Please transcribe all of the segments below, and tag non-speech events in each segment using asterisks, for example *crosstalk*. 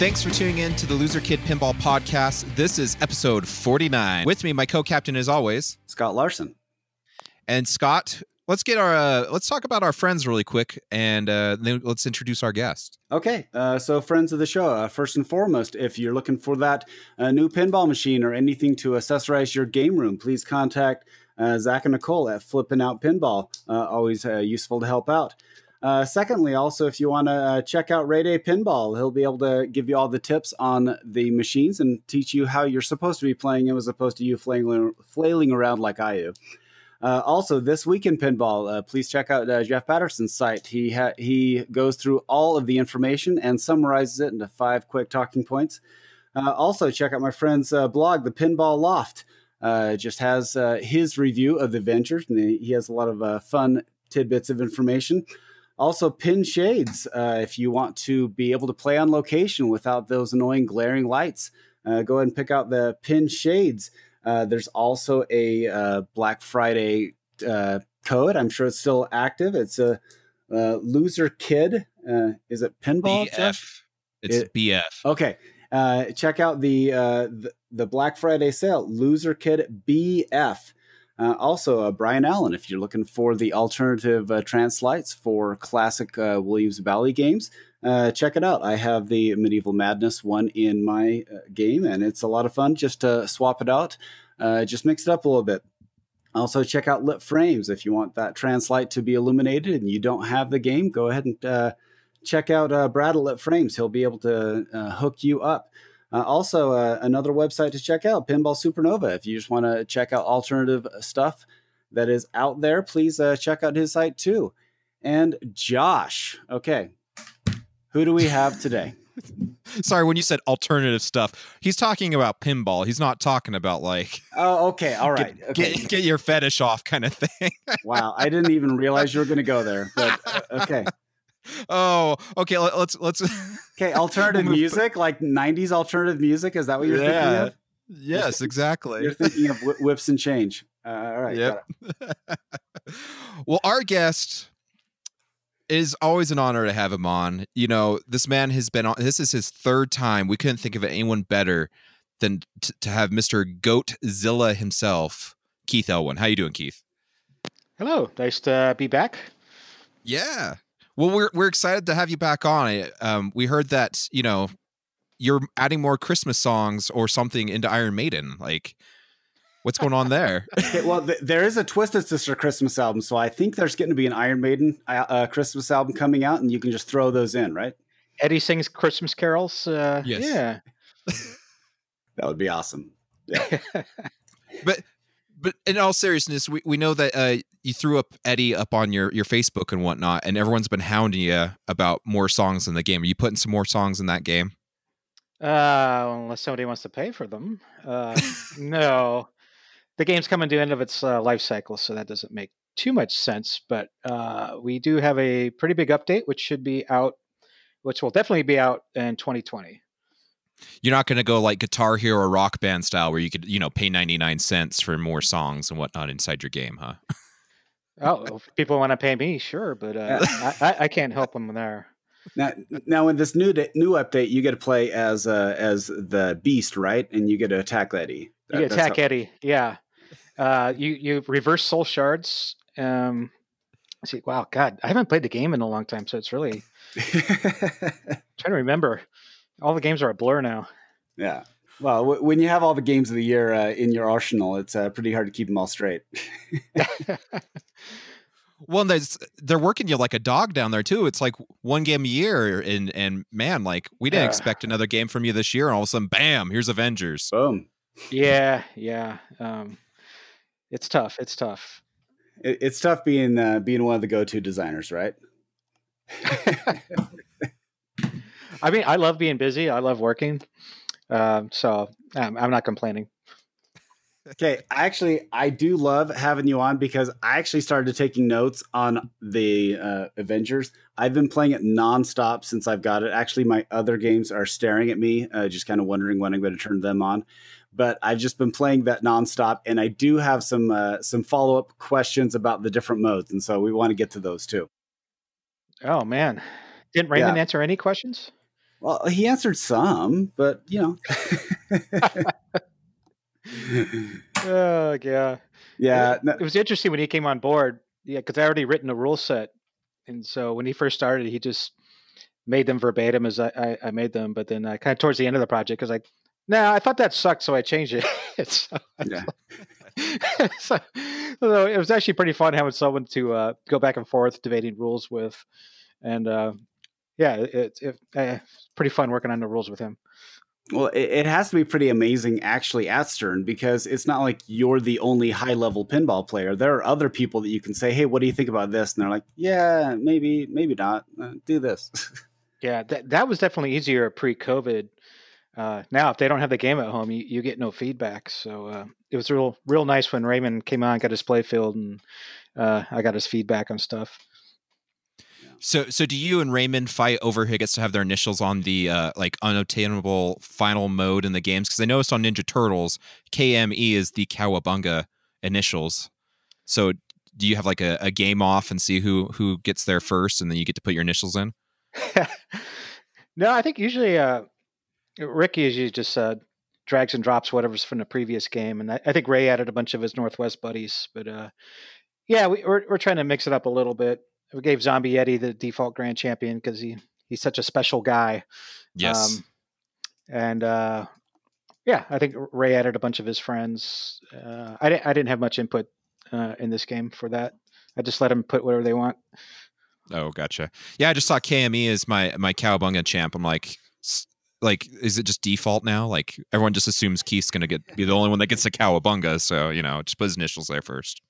Thanks for tuning in to the Loser Kid Pinball Podcast. This is episode 49. With me, my co-captain as always, Scott Larson. And Scott, let's get our uh, let's talk about our friends really quick and uh, then let's introduce our guest. Okay, uh, so friends of the show, uh, first and foremost, if you're looking for that uh, new pinball machine or anything to accessorize your game room, please contact uh, Zach and Nicole at Flipping Out Pinball. always useful to help out. Uh, secondly, also, if you want to uh, check out Ray Day Pinball, he'll be able to give you all the tips on the machines and teach you how you're supposed to be playing them as opposed to you flailing, flailing around like I do. Uh, also, this week in pinball, uh, please check out uh, Jeff Patterson's site. He ha- he goes through all of the information and summarizes it into five quick talking points. Also, check out my friend's blog, The Pinball Loft. just has his review of the Avengers, and he has a lot of fun tidbits of information. Also, pin shades uh, if you want to be able to play on location without those annoying glaring lights. Uh, go ahead and pick out the pin shades. Uh, there's also a uh, Black Friday uh, code. I'm sure it's still active. It's a uh, loser kid. is it pinball? BF. Jeff? It's it, BF. Okay. check out the, the the Black Friday sale. Loser Kid BF. Uh, also, uh, Brian Allen, if you're looking for the alternative uh, translights for classic uh, Williams Bally games, uh, check it out. I have the Medieval Madness one in my uh, game, and it's a lot of fun just to swap it out, just mix it up a little bit. Also, check out Lit Frames if you want that translight to be illuminated and you don't have the game. Go ahead and check out Brad at Lit Frames. He'll be able to hook you up. Uh, also, uh, another website to check out, Pinball Supernova. If you just want to check out alternative stuff that is out there, please uh, check out his site too. And Josh, okay, who do we have today? *laughs* Sorry, when you said alternative stuff, he's talking about pinball. He's not talking about like. Oh, okay, all right. Get, okay. get, get your fetish off, kind of thing. *laughs* wow, I didn't even realize you were going to go there. But uh, okay. Oh, okay. Let, us let's. Okay, *laughs* alternative music, like '90s alternative music. Is that what you're yeah. thinking of? Yes, you're, exactly. You're thinking of whips and change. Uh, all right. Yep. *laughs* well, our guest is always an honor to have him on. You know, this man has been on. This is his third time. We couldn't think of anyone better than t- to have Mr. Goatzilla himself, Keith Elwin. How you doing, Keith? Hello. Nice to be back. Yeah. Well, we're we're excited to have you back on. Um, we heard that you know you're adding more Christmas songs or something into Iron Maiden. Like, what's going on there? *laughs* okay, well, th- there is a Twisted Sister Christmas album, so I think there's going to be an Iron Maiden uh, uh, Christmas album coming out, and you can just throw those in, right? Eddie sings Christmas carols. Uh, yes. Yeah, *laughs* that would be awesome. Yeah. but but in all seriousness, we, we know that uh, you threw up Eddie up on your, your Facebook and whatnot, and everyone's been hounding you about more songs in the game. Are you putting some more songs in that game? Uh, unless somebody wants to pay for them. Uh, *laughs* no, the game's coming to the end of its uh, life cycle, so that doesn't make too much sense. But uh, we do have a pretty big update, which should be out, which will definitely be out in 2020. You're not going to go like Guitar Hero or Rock Band style, where you could, you know, pay 99 cents for more songs and whatnot inside your game, huh? *laughs* oh, if people want to pay me, sure, but uh, I, I, can't help them there. Now, now in this new new update, you get to play as uh, as the Beast, right? And you get to attack Eddie. That, you attack how... Eddie, yeah. Uh, you you reverse soul shards. Um, see, wow, God, I haven't played the game in a long time, so it's really *laughs* trying to remember all the games are a blur now. Yeah. Well, w- when you have all the games of the year uh, in your arsenal, it's uh, pretty hard to keep them all straight. *laughs* well, they're working you like a dog down there too. It's like one game a year, and and man, like we didn't expect another game from you this year, and all of a sudden, bam, here's Avengers. Boom. Yeah, yeah. Um, it's tough. It's tough. It, it's tough being uh, being one of the go to designers, right? *laughs* I mean, I love being busy. I love working. Um, so um, I'm not complaining. Okay, actually, I do love having you on because I actually started taking notes on the uh, Avengers. I've been playing it nonstop since I've got it. Actually, my other games are staring at me, uh, just kind of wondering when I'm going to turn them on. But I've just been playing that nonstop, and I do have some uh, some follow up questions about the different modes, and so we want to get to those too. Oh man, didn't Raymond yeah. answer any questions? Well, he answered some, but you know. oh yeah. Yeah. It, it was interesting when he came on board. Yeah, because I already written a rule set, and so when he first started, he just made them verbatim as I, I, I made them. But then, uh, kind of towards the end of the project, because like, nah, I thought that sucked, so I changed it. *laughs* so, *laughs* yeah. so, so, it was actually pretty fun having someone to uh, go back and forth debating rules with, and uh, yeah, it's it, uh, pretty fun working on the rules with him. Well, it, it, has to be pretty amazing actually at Stern because it's not like you're the only high level pinball player. There are other people that you can say, "Hey, what do you think about this?" And they're like, "Yeah, maybe, maybe not. Uh, do this." *laughs* yeah, that that was definitely easier pre COVID. Uh, now, if they don't have the game at home, you, you get no feedback. So uh, it was real real nice when Raymond came on, got his play field, and uh, I got his feedback on stuff. So, so do you and Raymond fight over who gets to have their initials on the uh, like unobtainable final mode in the games? Because I noticed on Ninja Turtles, KME is the Cowabunga initials. So, do you have like a, a, game off and see who who gets there first, and then you get to put your initials in? *laughs* no, I think usually uh, Ricky usually just uh, drags and drops whatever's from the previous game, and I, I, think Ray added a bunch of his Northwest buddies, but uh, yeah, we, we're we're trying to mix it up a little bit we gave Zombie Eddie the default grand champion because he he's such a special guy. Yes. Um, and uh, yeah, I think Ray added a bunch of his friends. Uh, I didn't I didn't have much input uh, in this game for that. I just let them put whatever they want. Oh, gotcha. Yeah, I just saw KME as my my Cowabunga champ. I'm like, like, is it just default now? Like everyone just assumes Keith's gonna get be the only one that gets a Cowabunga, so you know, just put his initials there first.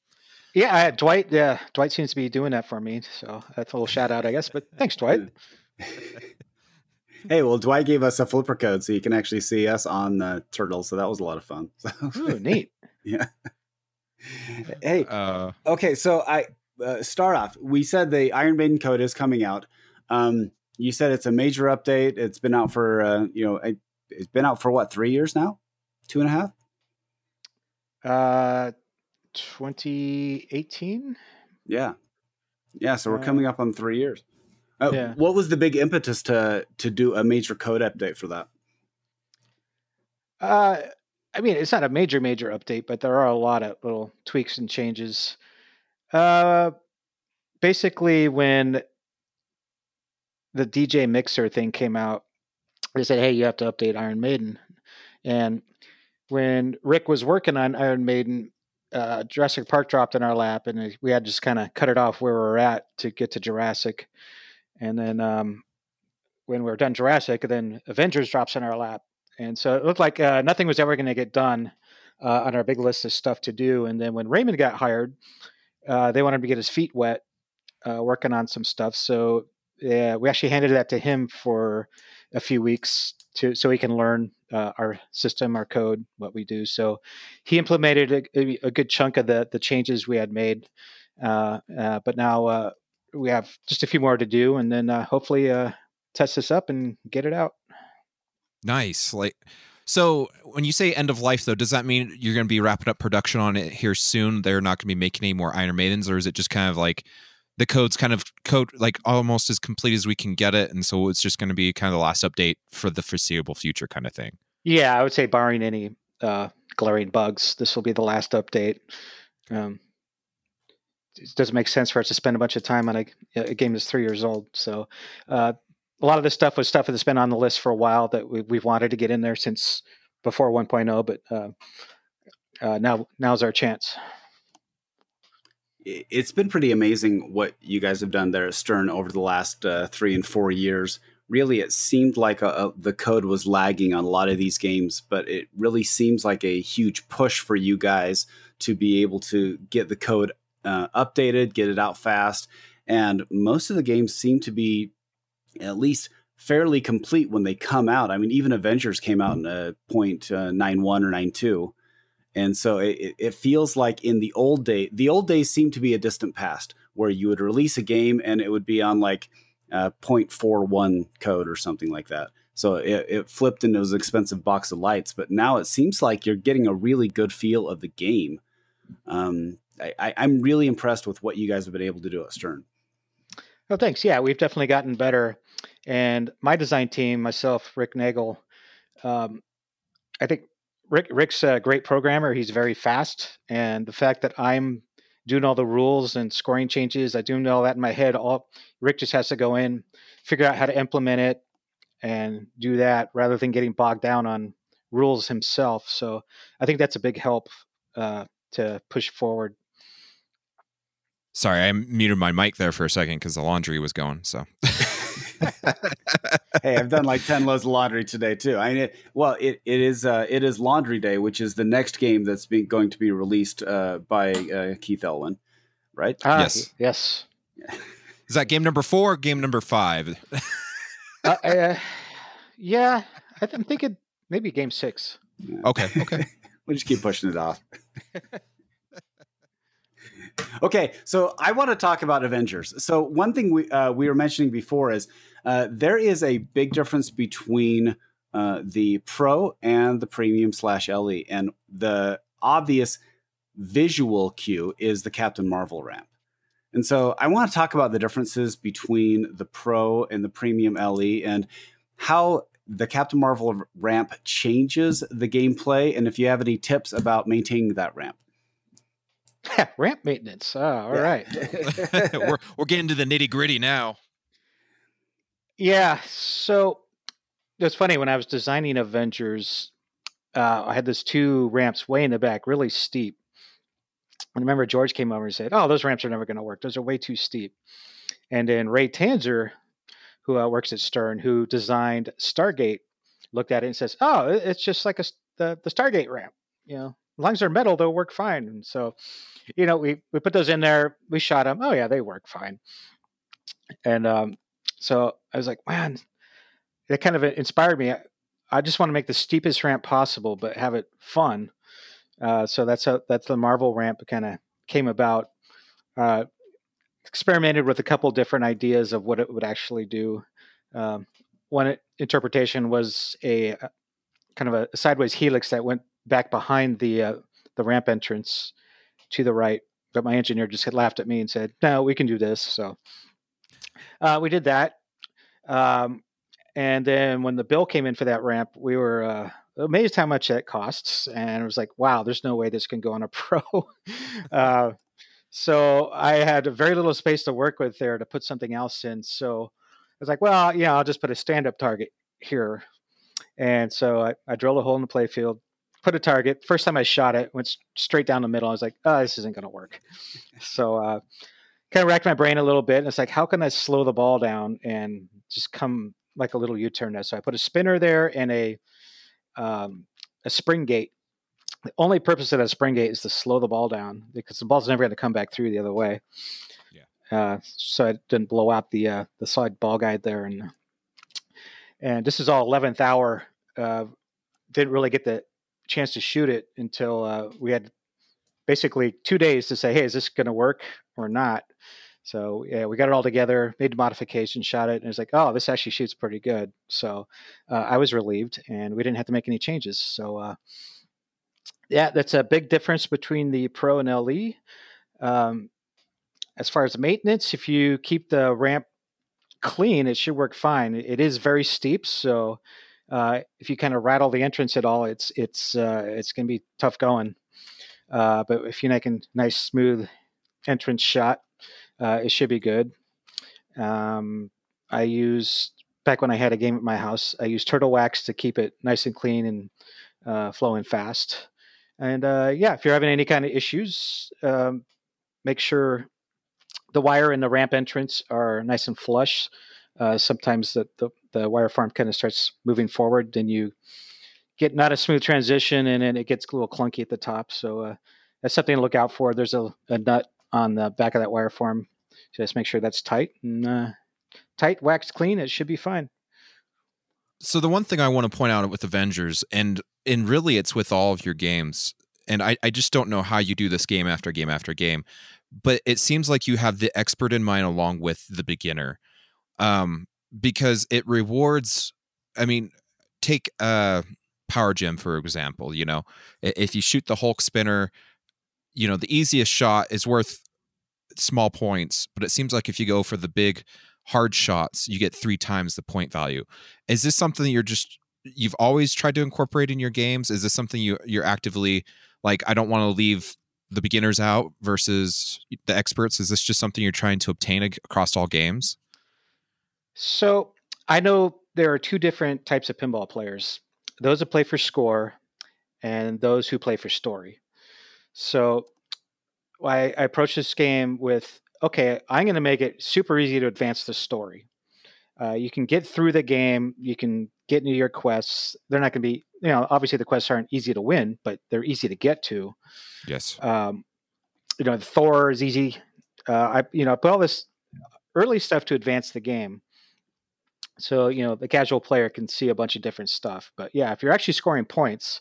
Yeah, I, Dwight. Yeah, Dwight seems to be doing that for me. So that's a little shout out, I guess. But thanks, *laughs* Dwight. *laughs* hey, well, Dwight gave us a flipper code, so you can actually see us on the turtle. So that was a lot of fun. *laughs* Ooh, neat. yeah. Hey. Uh, okay, so I uh, start off. We said the Iron Maiden code is coming out. Um, you said it's a major update. It's been out for uh, you know, it's been out for what three years now, two and a half. Uh, 2018. Yeah, yeah. So we're uh, coming up on three years. Uh, yeah. What was the big impetus to to do a major code update for that? Uh, I mean, it's not a major major update, but there are a lot of little tweaks and changes. Uh, basically, when the DJ Mixer thing came out, they said, "Hey, you have to update Iron Maiden," and when Rick was working on Iron Maiden, uh, Jurassic Park dropped in our lap, and we had to just kind of cut it off where we were at to get to Jurassic. And then um, when we were done Jurassic, then Avengers drops in our lap, and so it looked like uh, nothing was ever going to get done uh, on our big list of stuff to do. And then when Raymond got hired, uh, they wanted to get his feet wet uh, working on some stuff. So yeah, we actually handed that to him for a few weeks to so he can learn uh, our system, our code, what we do. So he implemented a, a good chunk of the the changes we had made, uh, uh, but now uh, we have just a few more to do, and then uh, hopefully uh, test this up and get it out. Nice, like. So when you say end of life, though, does that mean you're going to be wrapping up production on it here soon? They're not going to be making any more Iron Maidens, or is it just kind of like the code's kind of code like almost as complete as we can get it, and so it's just going to be kind of the last update for the foreseeable future, kind of thing. Yeah, I would say barring any uh, glaring bugs, this will be the last update. Um, it doesn't make sense for us to spend a bunch of time on a, a game that's three years old. So uh, a lot of this stuff was stuff that's been on the list for a while that we, have wanted to get in there since before 1.0, but uh, uh, now now's our chance it's been pretty amazing what you guys have done there at Stern over the last uh, three and four years. Really, it seemed like a, a, the code was lagging on a lot of these games, but it really seems like a huge push for you guys to be able to get the code uh, updated, get it out fast. And most of the games seem to be at least fairly complete when they come out. I mean, even Avengers came out in a point uh, nine or nine two and so it, it feels like in the old day, the old days seem to be a distant past where you would release a game and it would be on like uh, 0.41 code or something like that. So it, it flipped into an expensive box of lights. But now it seems like you're getting a really good feel of the game. Um, I, am really impressed with what you guys have been able to do at Stern. Oh, thanks. Yeah, we've definitely gotten better. And my design team, myself, Rick Nagel, um, I think Rick Rick's a great programmer. He's very fast, and the fact that I'm doing all the rules and scoring changes, I do know that in my head. All Rick just has to go in, figure out how to implement it, and do that rather than getting bogged down on rules himself. So I think that's a big help uh, to push forward. Sorry, I muted my mic there for a second because the laundry was going. So. *laughs* *laughs* hey, I've done like ten loads of laundry today too. I mean, it, well, it, it is uh, it is Laundry Day, which is the next game that's being, going to be released uh, by uh, Keith Elwin, right? Ah, Yes. Yes. *laughs* Is that game number four or game number five? *laughs* Uh, uh, yeah, I th- I'm thinking maybe game six. Okay, okay. we'll just keep pushing it off. okay, so I want to talk about Avengers. So one thing we uh, we were mentioning before is uh, there is a big difference between uh, the Pro and the Premium slash LE, and the obvious visual cue is the Captain Marvel ramp. And so I want to talk about the differences between the Pro and the Premium LE and how the Captain Marvel ramp changes the gameplay, and if you have any tips about maintaining that ramp. *laughs* ramp maintenance. Oh, all Yeah. right. *laughs* we're we're getting to the nitty gritty now. Yeah. So it's funny when I was designing Avengers, uh, I had those two ramps way in the back, really steep. I remember George came over and said, "Oh, those ramps are never going to work. Those are way too steep." And then Ray Tanzer, who uh, works at Stern, who designed Stargate, looked at it and says, "Oh, it's just like a the the Stargate ramp. You know, as long as they're metal, they'll work fine." And so, you know, we we put those in there. We shot them. Oh yeah, they work fine. And um, so I was like, man, that kind of inspired me. I, I just want to make the steepest ramp possible, but have it fun. Uh, so that's how that's the Marvel ramp kind of came about. Uh, experimented with a couple different ideas of what it would actually do. Um, one interpretation was a, uh, kind of a sideways helix that went back behind the uh, the ramp entrance to the right. But my engineer just had laughed at me and said, "No, we can do this." So uh, we did that. Um, and then when the bill came in for that ramp, we were uh, amazed how much that costs. And it was like, wow, there's no way this can go on a *laughs* pro. uh, so I had very little space to work with there to put something else in. So I was like, well, yeah, I'll just put a stand up target here. And so I, I drilled a hole in the playfield, put a target. First time I shot it, went straight down the middle. I was like, oh, this isn't going to work. So uh, kind of racked my brain a little bit. And it's like, how can I slow the ball down and just come like a little U-turn? So I put a spinner there and a um, a spring gate. The only purpose of that spring gate is to slow the ball down because the ball's never going to come back through the other way. Yeah. Uh, so it didn't blow out the uh, the side ball guide there, and and this is all eleventh hour. Uh, didn't really get the chance to shoot it until uh, we had basically two days to say, hey, is this going to work or not? So yeah, we got it all together, made the modification, shot it, and it was like, oh, this actually shoots pretty good. So uh, I was relieved, and we didn't have to make any changes. So uh, yeah, that's a big difference between the Pro and LE. Um, as far as maintenance, if you keep the ramp clean, it should work fine. It is very steep, so uh, if you kind of rattle the entrance at all, it's it's uh, it's going to be tough going. Uh, but if you make a nice smooth entrance shot, uh, it should be good. Um, I used back when I had a game at my house. I used turtle wax to keep it nice and clean and uh, flowing fast. And uh, yeah, if you're having any kind of issues, um, make sure the wire and the ramp entrance are nice and flush. Uh, sometimes the, the, the wire form kind of starts moving forward, then you get not a smooth transition, and then it gets a little clunky at the top. So uh, that's something to look out for. There's a, a nut on the back of that wire form. Just make sure that's tight and uh, tight, waxed clean. It should be fine. So the one thing I want to point out with Avengers, and and really it's with all of your games, and I, I just don't know how you do this game after game after game, but it seems like you have the expert in mind along with the beginner, um, because it rewards. I mean, take uh power gem for example. You know, if you shoot the Hulk spinner, you know the easiest shot is worth small points, but it seems like if you go for the big hard shots, you get three times the point value. Is this something that you're just you've always tried to incorporate in your games? Is this something you you're actively like I don't want to leave the beginners out versus the experts? Is this just something you're trying to obtain across all games? So I know there are two different types of pinball players those that play for score and those who play for story. So I, I approach this game with okay, I'm going to make it super easy to advance the story. Uh, you can get through the game, you can get into your quests. They're not going to be, you know, obviously the quests aren't easy to win, but they're easy to get to. Yes. Um, you know, Thor is easy. Uh, I, you know, I put all this early stuff to advance the game. So, you know, the casual player can see a bunch of different stuff. But yeah, if you're actually scoring points,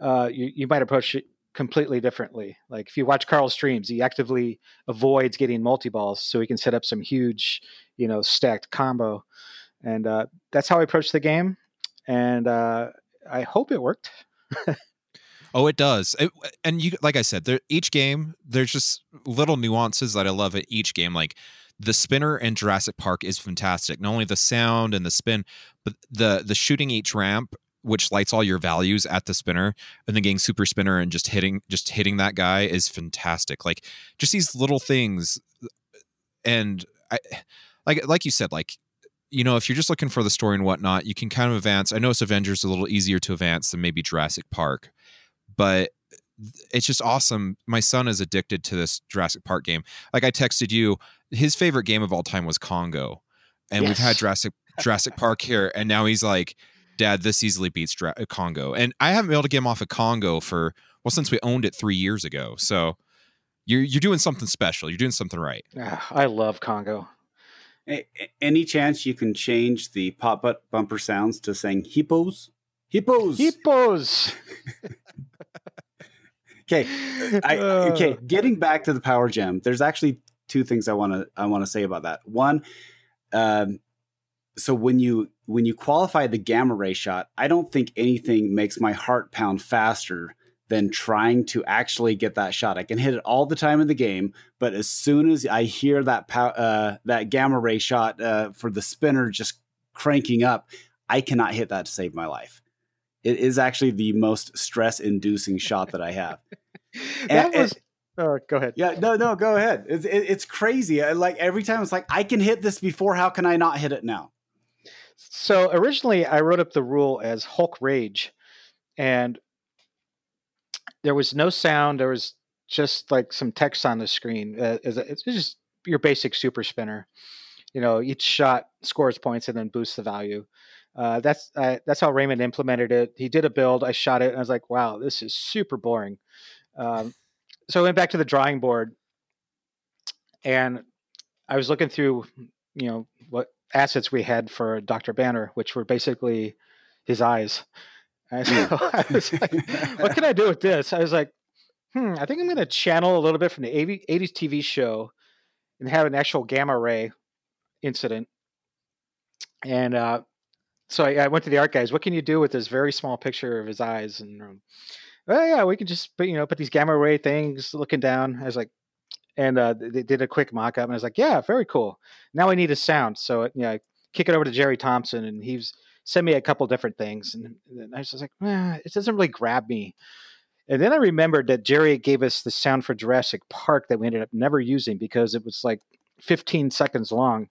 uh, you, you might approach it completely differently. Like if you watch Carl's streams, he actively avoids getting multi balls so he can set up some huge, you know, stacked combo. And uh, that's how I approach the game. And uh, I hope it worked. *laughs* oh, it does. It, and you, like I said, there, each game there's just little nuances that I love at each game. Like the spinner in Jurassic Park is fantastic. Not only the sound and the spin, but the the shooting each ramp, which lights all your values at the spinner, and then getting super spinner and just hitting just hitting that guy is fantastic. Like just these little things, and I like like you said, like you know, if you're just looking for the story and whatnot, you can kind of advance. I know it's Avengers a little easier to advance than maybe Jurassic Park, but it's just awesome. My son is addicted to this Jurassic Park game. Like I texted you, his favorite game of all time was Congo, and yes. we've had Jurassic Jurassic Park here, and now he's like, "Dad, this easily beats Dra- uh, Congo." And I haven't been able to get him off of Congo for well since we owned it three years ago. So you're you're doing something special. You're doing something right. I love Congo. Any chance you can change the pop butt bumper sounds to saying hippos? Hippos. Hippos. *laughs* okay. I, okay. Getting back to the power gem, there's actually two things I want to I want to say about that. One, um, so when you when you qualify the gamma ray shot, I don't think anything makes my heart pound faster than trying to actually get that shot. I can hit it all the time in the game, but as soon as I hear that pow- uh, that gamma ray shot uh, for the spinner just cranking up, I cannot hit that to save my life. It is actually the most stress inducing shot that I have. *laughs* that and, was. And, Oh, go ahead. Yeah, no, no, go ahead. It's it, it's crazy. I, like every time, it's like I can hit this before. How can I not hit it now? So originally, I wrote up the rule as Hulk Rage, and there was no sound. There was just like some text on the screen. Uh, it's just your basic super spinner. You know, each shot scores points and then boosts the value. Uh, that's uh, that's how Raymond implemented it. He did a build. I shot it, and I was like, "Wow, this is super boring." Um, so I went back to the drawing board, and I was looking through, you know, what assets we had for Doctor Banner, which were basically his eyes. And so *laughs* I was like, "What can I do with this?" I was like, "Hmm, I think I'm going to channel a little bit from the 80s TV show and have an actual gamma ray incident." And uh, so I, I, went to the art guys. What can you do with this very small picture of his eyes? And um, oh yeah, we can just put you know put these gamma ray things looking down. I was like, and uh, they did a quick mock up, and I was like, yeah, very cool. Now I need a sound, so yeah, you know, kick it over to Jerry Thompson, and he's sent me a couple different things, and, and I was like, eh, it doesn't really grab me. And then I remembered that Jerry gave us the sound for Jurassic Park that we ended up never using because it was like 15 seconds long.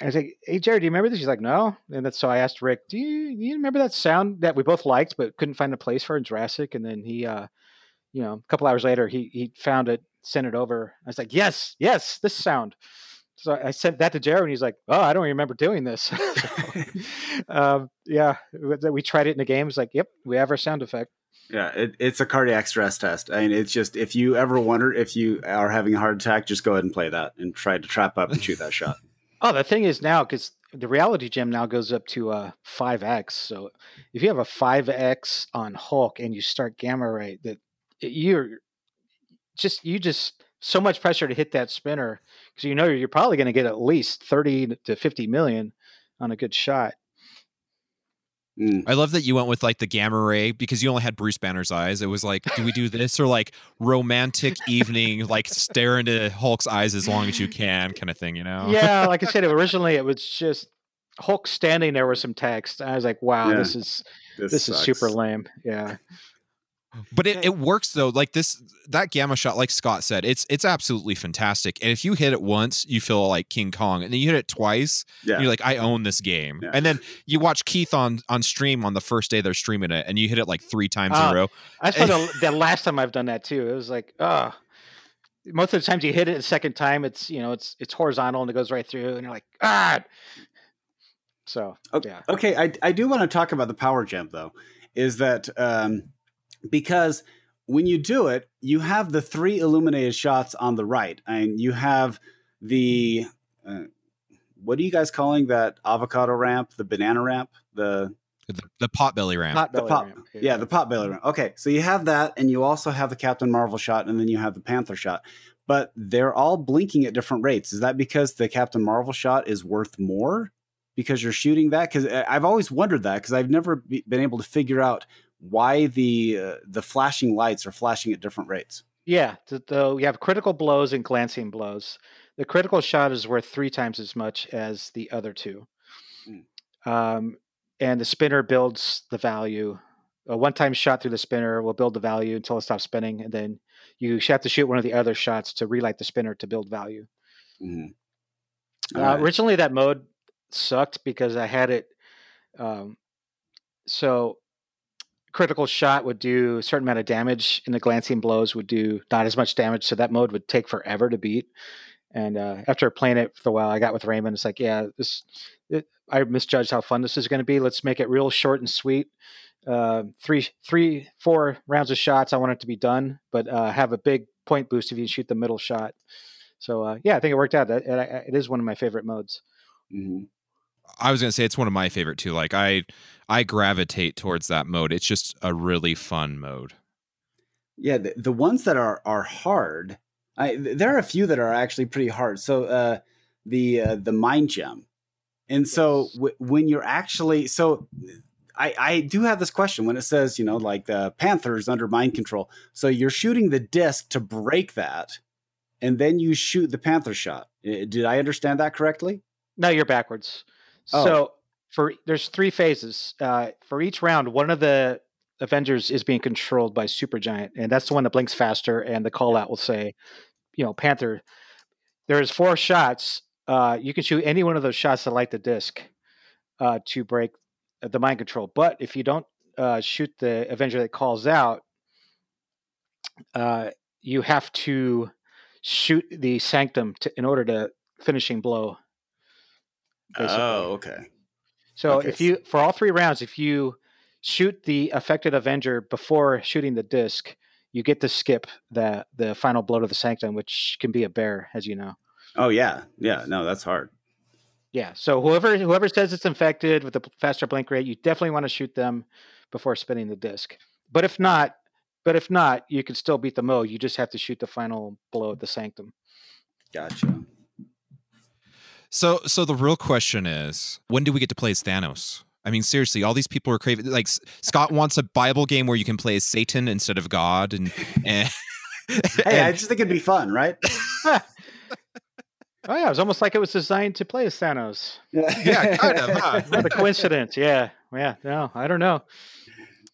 I was like, "Hey Jerry, do you remember this?" He's like, "No." And that's so I asked Rick, "Do you, you remember that sound that we both liked but couldn't find a place for in Jurassic?" And then he, uh, you know, a couple hours later, he he found it, sent it over. I was like, "Yes, yes, this sound." So I sent that to Jared, and he's like, "Oh, I don't remember doing this." *laughs* so, *laughs* um, yeah, we tried it in the game. It's like, "Yep, we have our sound effect." Yeah, it, it's a cardiac stress test. I mean, it's just if you ever wonder if you are having a heart attack, just go ahead and play that and try to trap up and shoot that *laughs* shot. Oh, the thing is now because the reality gem now goes up to uh, 5x. So if you have a 5x on Hulk and you start gamma ray, that you're just you just so much pressure to hit that spinner because you know you're probably going to get at least 30 to 50 million on a good shot. Mm. I love that you went with like the gamma ray because you only had Bruce Banner's eyes. It was like, do we do this or like romantic *laughs* evening, like stare into Hulk's eyes as long as you can, kind of thing, you know? Yeah, like I said, *laughs* originally it was just Hulk standing there with some text. I was like, wow, Yeah. this is this is super lame. Yeah. *laughs* But it, it works though. Like this, that gamma shot, like Scott said, it's it's absolutely fantastic. And if you hit it once, you feel like King Kong, and then you hit it twice, Yeah. you're like, I own this game. Yeah. And then you watch Keith on on stream on the first day they're streaming it, and you hit it like three times in Ah, a row. That's for the, the last time I've done that too. It was like, oh Most of the times you hit it the second time, it's you know it's it's horizontal and it goes right through, and you're like ah. So Okay, yeah, okay I, I do want to talk about the power gem though is that um, because when you do it you have the three illuminated shots on the right and you have the uh, what are you guys calling that avocado ramp the banana ramp the The, the potbelly ramp. Pot the belly ramp. yeah the pot belly ramp okay so you have that and you also have the captain marvel shot and then you have the panther shot but they're all blinking at different rates is that because the captain marvel shot is worth more because you're shooting that because i've always wondered that because i've never be, been able to figure out why the uh, the flashing lights are flashing at different rates Yeah, so you have critical blows and glancing blows. The critical shot is worth three times as much as the other two. Mm. Um, and the spinner builds the value. A one-time shot through the spinner will build the value until it stops spinning, and then you have to shoot one of the other shots to relight the spinner to build value. Mhm. Uh, Alright. Originally, that mode sucked because I had it. Um, so, critical shot would do a certain amount of damage, and the glancing blows would do not as much damage. So that mode would take forever to beat. And uh, after playing it for a while, I got with Raymond. It's like, yeah, this. It, I misjudged how fun this is going to be. Let's make it real short and sweet. Uh, three, three, four rounds of shots. I want it to be done, but uh, have a big point boost if you shoot the middle shot. So uh, yeah, I think it worked out. It, it, it is one of my favorite modes. Mhm. I was gonna say it's one of my favorite too. Like I I gravitate towards that mode. It's just a really fun mode. Yeah, the, the ones that are are hard, I there are a few that are actually pretty hard. So uh, the uh, the mind gem, and so w- when you're actually so. I, I do have this question when it says, you know, like the Panthers under mind control. So you're shooting the disc to break that, and then you shoot the Panther shot. Did I understand that correctly? No, you're backwards. Oh. So for there's three phases. Uh, for each round, one of the Avengers is being controlled by Supergiant, and that's the one that blinks faster. And the call out will say, you know, Panther. There's four shots. Uh, you can shoot any one of those shots that light the disc uh, to break the mind control. But if you don't uh, shoot the Avenger that calls out, uh, you have to shoot the Sanctum to, in order to finishing blow. Basically. Oh, okay. So Okay, if you for all three rounds, if you shoot the affected Avenger before shooting the disc, you get to skip the the final blow to the sanctum, which can be a bear, as you know. Oh yeah, yeah. No, that's hard. Yeah. So whoever whoever says it's infected with a faster blink rate, you definitely want to shoot them before spinning the disc. But if not, but if not, you can still beat the mo. You just have to shoot the final blow at the sanctum. Gotcha. So so the real question is, when do we get to play as Thanos? I mean, seriously, all these people are craving. Like Scott wants a Bible game where you can play as Satan instead of God, and *laughs* and, Hey, I just think it'd be fun, right? *laughs* Oh yeah, it was almost like it was designed to play as Thanos. yeah, kind of. Huh? *laughs* What a coincidence. Yeah. Yeah. No, I don't know.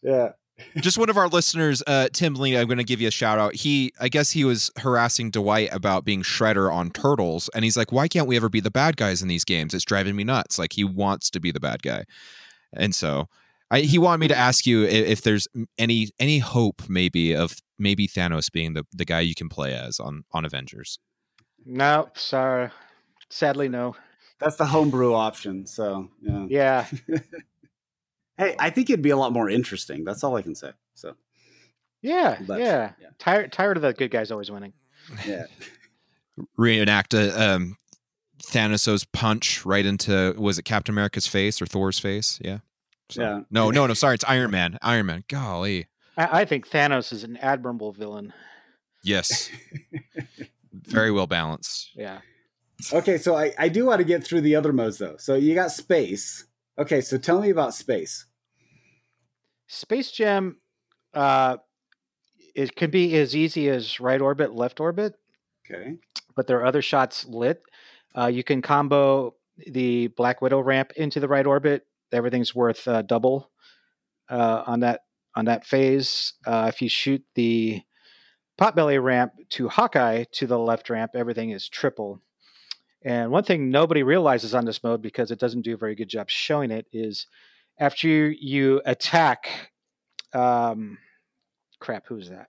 Yeah. Just one of our listeners, uh, Tim Lee, I'm going to give you a shout out. He, I guess he was harassing Dwight about being Shredder on Turtles, and he's like, "Why can't we ever be the bad guys in these games? It's driving me nuts." Like he wants to be the bad guy, and so I, he wanted me to ask you if, if there's any any hope, maybe of maybe Thanos being the the guy you can play as on on Avengers. No, sorry. Sadly, no. That's the homebrew option. So yeah. Yeah. *laughs* Hey, I think it'd be a lot more interesting. That's all I can say. So Yeah. But, yeah. yeah. Tired tired of the good guys always winning. yeah. *laughs* Reenact a um, Thanos' punch right into was it Captain America's face or Thor's face? Yeah. So- Yeah. No, no, no. Sorry, it's Iron Man. Iron Man. Golly. I, I think Thanos is an admirable villain. Yes. *laughs* Very well balanced. Yeah. Okay, so I, I do want to get through the other modes though. So you got space. Okay, so tell me about space. Space Gem uh, it can be as easy as right orbit, left orbit, Okay. but there are other shots lit. Uh, you can combo the Black Widow ramp into the right orbit. Everything's worth uh, double uh, on that on that phase. Uh, if you shoot the Potbelly ramp to Hawkeye to the left ramp, everything is triple. And one thing nobody realizes on this mode because it doesn't do a very good job showing it is after you, you attack, um, crap, who's that?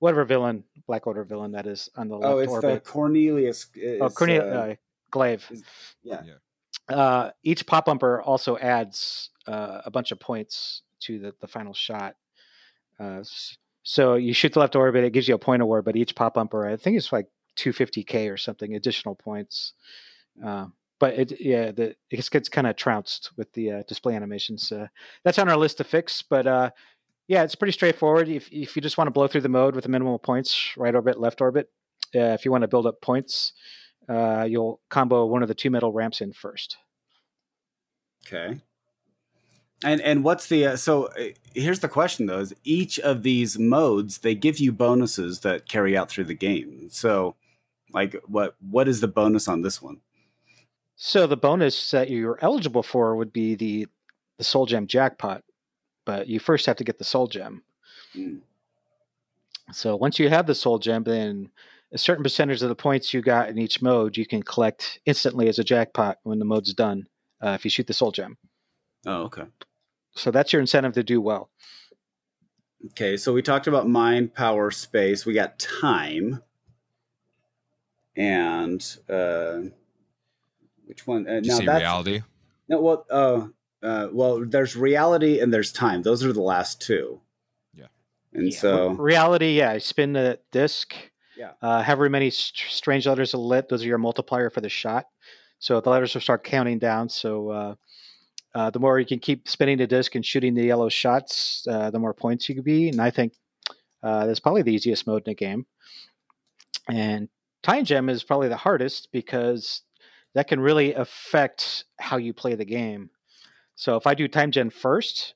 Whatever villain, Black Order villain that is on the left orbit. Oh, it's orbit. the Cornelius. oh, it's, Cornel- uh, uh, Glaive. yeah. Uh, each pop bumper also adds uh, a bunch of points to the, the final shot. Uh, so you shoot the left orbit, it gives you a point award, but each pop bumper, I think it's like 250k or something additional points. Uh, but it, yeah, the, it gets kind of trounced with the uh, display animations. Uh, that's on our list to fix, but uh, yeah, it's pretty straightforward. If if you just want to blow through the mode with a minimal points, right orbit, left orbit. Uh, if you want to build up points, uh, you'll combo one of the two metal ramps in first. Okay. And and what's the uh, so uh, here's the question though is each of these modes they give you bonuses that carry out through the game. So like what what is the bonus on this one? So the bonus that you're eligible for would be the the soul gem jackpot, but you first have to get the soul gem. Mm. So once you have the soul gem, then a certain percentage of the points you got in each mode you can collect instantly as a jackpot when the mode's done. Uh, if you shoot the soul gem, Oh, okay. So that's your incentive to do well. Okay, so we talked about mind, power, space. We got time, and uh, which one? Uh, Did you now say that's reality? no. Well, uh, uh, well, there's reality and there's time. Those are the last two. Yeah. And Yeah, so reality, yeah, I spin the disc. Yeah. Uh, however many st- strange letters are lit, those are your multiplier for the shot. So the letters will start counting down. So uh, uh, the more you can keep spinning the disc and shooting the yellow shots, uh, the more points you can be. And I think uh, that's probably the easiest mode in the game. And Time Gem is probably the hardest because that can really affect how you play the game. So if I do Time Gem first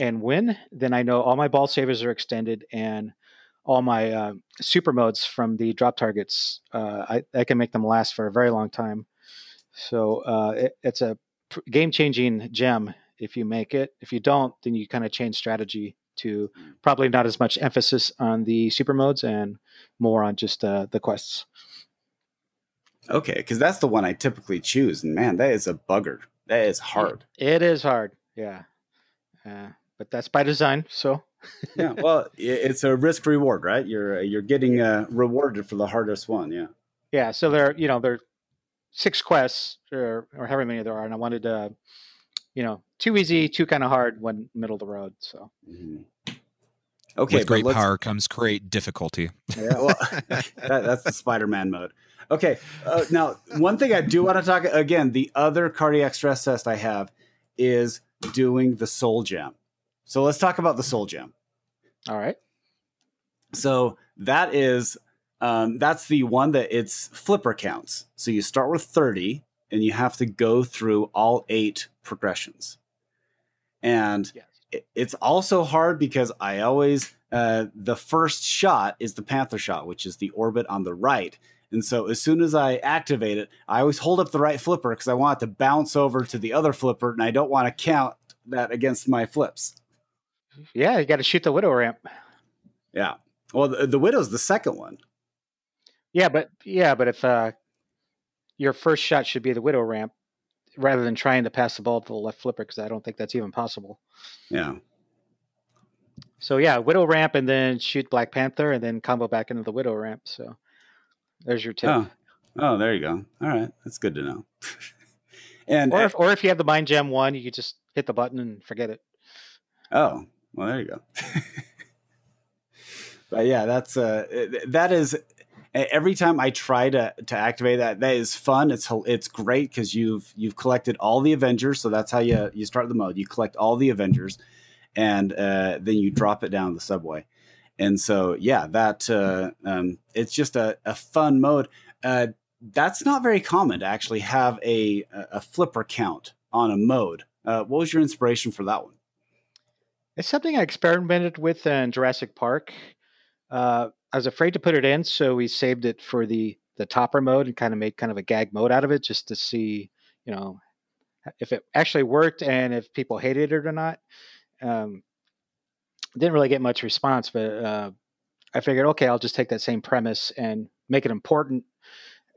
and win, then I know all my ball savers are extended and all my uh, super modes from the drop targets, uh, I, I can make them last for a very long time. So uh, it, it's a game changing gem if you make it. If you don't, then you kind of change strategy to probably not as much emphasis on the super modes and more on just uh, the quests. okay, because that's the one I typically choose, and man, that is a bugger. That is hard. It is hard, yeah, uh, but that's by design. So yeah. Well, *laughs* it's a risk reward, right? You're you're getting uh, rewarded for the hardest one. Yeah. yeah, so there, you know, there are six quests or, or however many there are, and I wanted to, you know, too easy, too kind of hard, one middle of the road. So Mhm. Okay, With great power comes great difficulty. Yeah, well, *laughs* that, that's the Spider-Man mode. Okay, uh, now one thing I do want to talk again. The other cardiac stress test I have is doing the Soul Gem. So let's talk about the Soul Gem. all right, So that is um, that's the one that it's flipper counts. So you start with thirty, and you have to go through all eight progressions. And yes, it- it's also hard because I always uh, the first shot is the panther shot, which is the orbit on the right. And so as soon as I activate it, I always hold up the right flipper because I want it to bounce over to the other flipper, and I don't want to count that against my flips. yeah, you got to shoot the widow ramp. Yeah. Well, the, the widow's the second one. Yeah, but yeah, but if uh, your first shot should be the widow ramp rather than trying to pass the ball to the left flipper, because I don't think that's even possible. Yeah. So yeah, widow ramp and then shoot Black Panther and then combo back into the widow ramp. So there's your tip. Oh. Oh, there you go. All right, that's good to know. *laughs* and Or if, or if you have the mind gem one, you could just hit the button and forget it. Oh, well, there you go. *laughs* but yeah, that's uh, that is every time I try to to activate that, that is fun. It's it's great because you've you've collected all the Avengers, so that's how you you start the mode. You collect all the Avengers, and uh, then you drop it down the subway. And so yeah, that uh, um, it's just a, a fun mode. Uh, that's not very common to actually have a a flipper count on a mode. Uh, what was your inspiration for that one? It's something I experimented with in Jurassic Park. I was afraid to put it in, so we saved it for the the topper mode and kind of made kind of a gag mode out of it, just to see, you know, if it actually worked and if people hated it or not. Um, didn't really get much response, but uh, I figured, okay, I'll just take that same premise and make it important,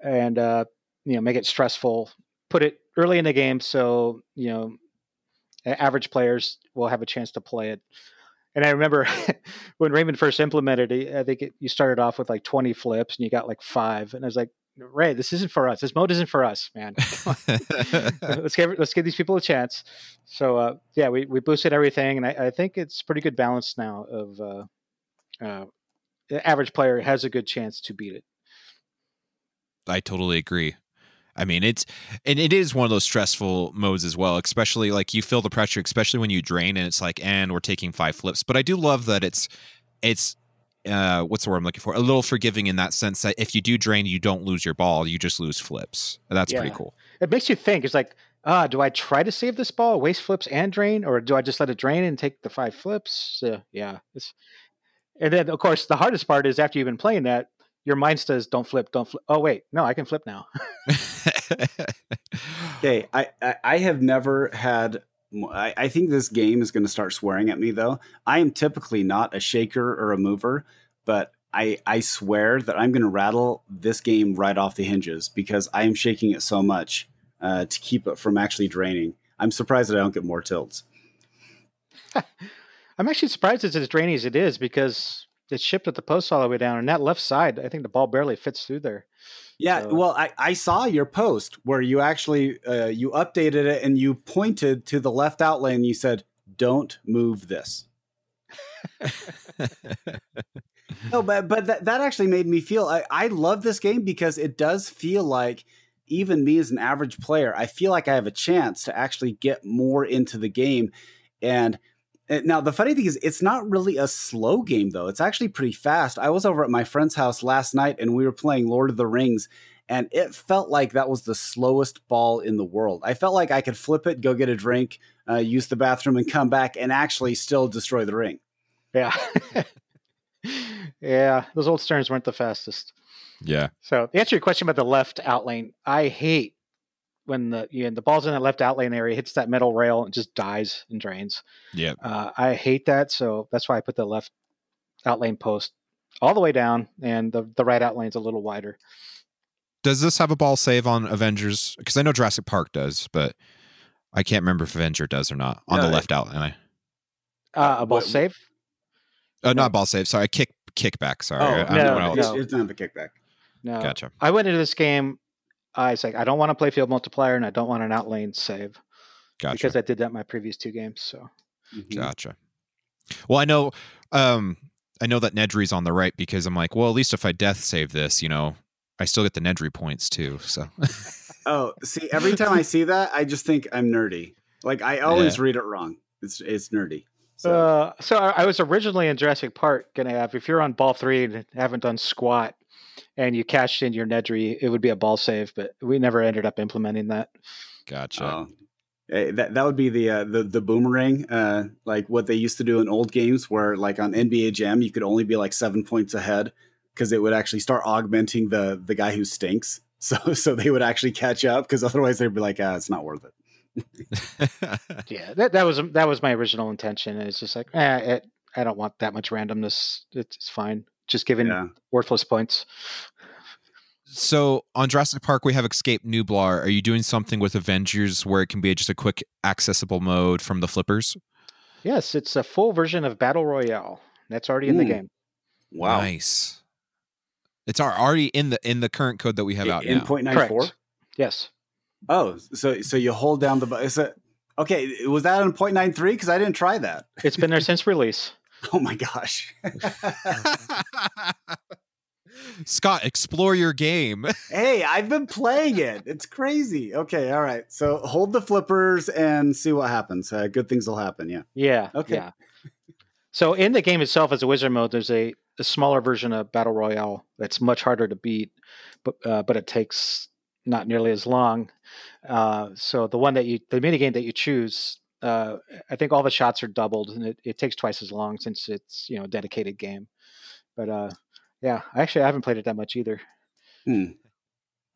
and uh, you know, make it stressful. Put it early in the game, so you know, average players will have a chance to play it. And I remember *laughs* when Raymond first implemented it, I think it, you started off with like 20 flips and you got like five. And I was like, Ray, this isn't for us. This mode isn't for us, man. *laughs* *laughs* let's give let's give these people a chance. So uh, yeah, we, we boosted everything, and I, I, think it's pretty good balance now. Of uh, uh, the average player has a good chance to beat it. I totally agree. I mean, it's and it is one of those stressful modes as well, especially like you feel the pressure, especially when you drain and it's like, and we're taking five flips. But I do love that it's it's uh, what's the word I'm looking for? A little forgiving in that sense that if you do drain, you don't lose your ball, you just lose flips. That's yeah. pretty cool. It makes you think. It's like, ah, uh, do I try to save this ball, waste flips and drain, or do I just let it drain and take the five flips? Uh, yeah, it's, and then of course the hardest part is after you've been playing that, your mind says, "Don't flip, don't flip." Oh wait, no, I can flip now. okay, I, I, I have never had I, I, think this game is going to start swearing at me though. I am typically not a shaker or a mover, but I I swear that I'm going to rattle this game right off the hinges because I am shaking it so much uh, to keep it from actually draining. I'm surprised that I don't get more tilts. *laughs* I'm actually surprised it's as draining as it is because it's shipped at the post all the way down, and that left side, I think the ball barely fits through there. Yeah, so. well, I, I saw your post where you actually uh, you updated it and you pointed to the left outlane. And you said, "Don't move this." no, but but that, that actually made me feel I, I love this game because it does feel like even me as an average player, I feel like I have a chance to actually get more into the game. And now the funny thing is, it's not really a slow game though. It's actually pretty fast. I was over at my friend's house last night and we were playing Lord of the Rings, and it felt like that was the slowest ball in the world. I felt like I could flip it, go get a drink, uh, use the bathroom, and come back and actually still destroy the ring. Yeah. *laughs* yeah, those old Sterns weren't the fastest. Yeah. So to answer your question about the left outlane, I hate when the you know, the ball's in that left outlane area, hits that metal rail and just dies and drains. Yeah. Uh, I hate that, so that's why I put the left outlane post all the way down, and the the right outlane's a little wider. Does this have a ball save on Avengers? Because I know Jurassic Park does, but I can't remember if Avenger does or not on the left outline. Uh, a ball what, save? Uh, no. Not ball save. Sorry, kick kickback. Sorry, oh, no, no. It's, not the kickback. No, gotcha. I went into this game. I was like, I don't want to play field multiplier, and I don't want an outlane save. Gotcha. Because I did that in my previous two games. So. Mm-hmm. Gotcha. Well, I know. Um, I know that Nedry's on the right because I'm like, well, at least if I death save this, you know, I still get the Nedry points too. So. *laughs* oh, see, every time I see that, I just think I'm nerdy. Like I always yeah. read it wrong. It's it's nerdy. So, uh, so I was originally in Jurassic Park gonna have if you're on ball three and haven't done squat, and you cashed in your Nedry, it would be a ball save, but we never ended up implementing that. Gotcha. Uh, that that would be the uh, the the boomerang, uh, like what they used to do in old games, where like on NBA Jam you could only be like seven points ahead because it would actually start augmenting the the guy who stinks. *laughs* So so they would actually catch up because otherwise they'd be like, ah, it's not worth it. *laughs* yeah, that, that was that was my original intention. It's just like, eh, it, I don't want that much randomness. It's fine. Just giving yeah. worthless points. So on Jurassic Park, we have Escape Nublar. Are you doing something with Avengers where it can be just a quick accessible mode from the flippers? Yes, it's a full version of Battle Royale. That's already Ooh. in the game. Wow, nice. It's already in the in the current code that we have out in now. point nine four. Yes. Oh, so so you hold down the is it okay? Was that on 0.93? Because I didn't try that. It's been there *laughs* since release. *laughs* Oh my gosh. *laughs* Scott, explore your game. *laughs* hey, I've been playing it. It's crazy. Okay, all right. So hold the flippers and see what happens. Uh, good things will happen. Yeah. Yeah. Okay. Yeah. So in the game itself, as a wizard mode, there's a, a smaller version of battle royale that's much harder to beat, but uh, but it takes not nearly as long. Uh, so the one that you, the mini game that you choose, uh, I think all the shots are doubled, and it, it takes twice as long since it's you know a dedicated game. But uh, yeah, actually I haven't played it that much either. Hmm.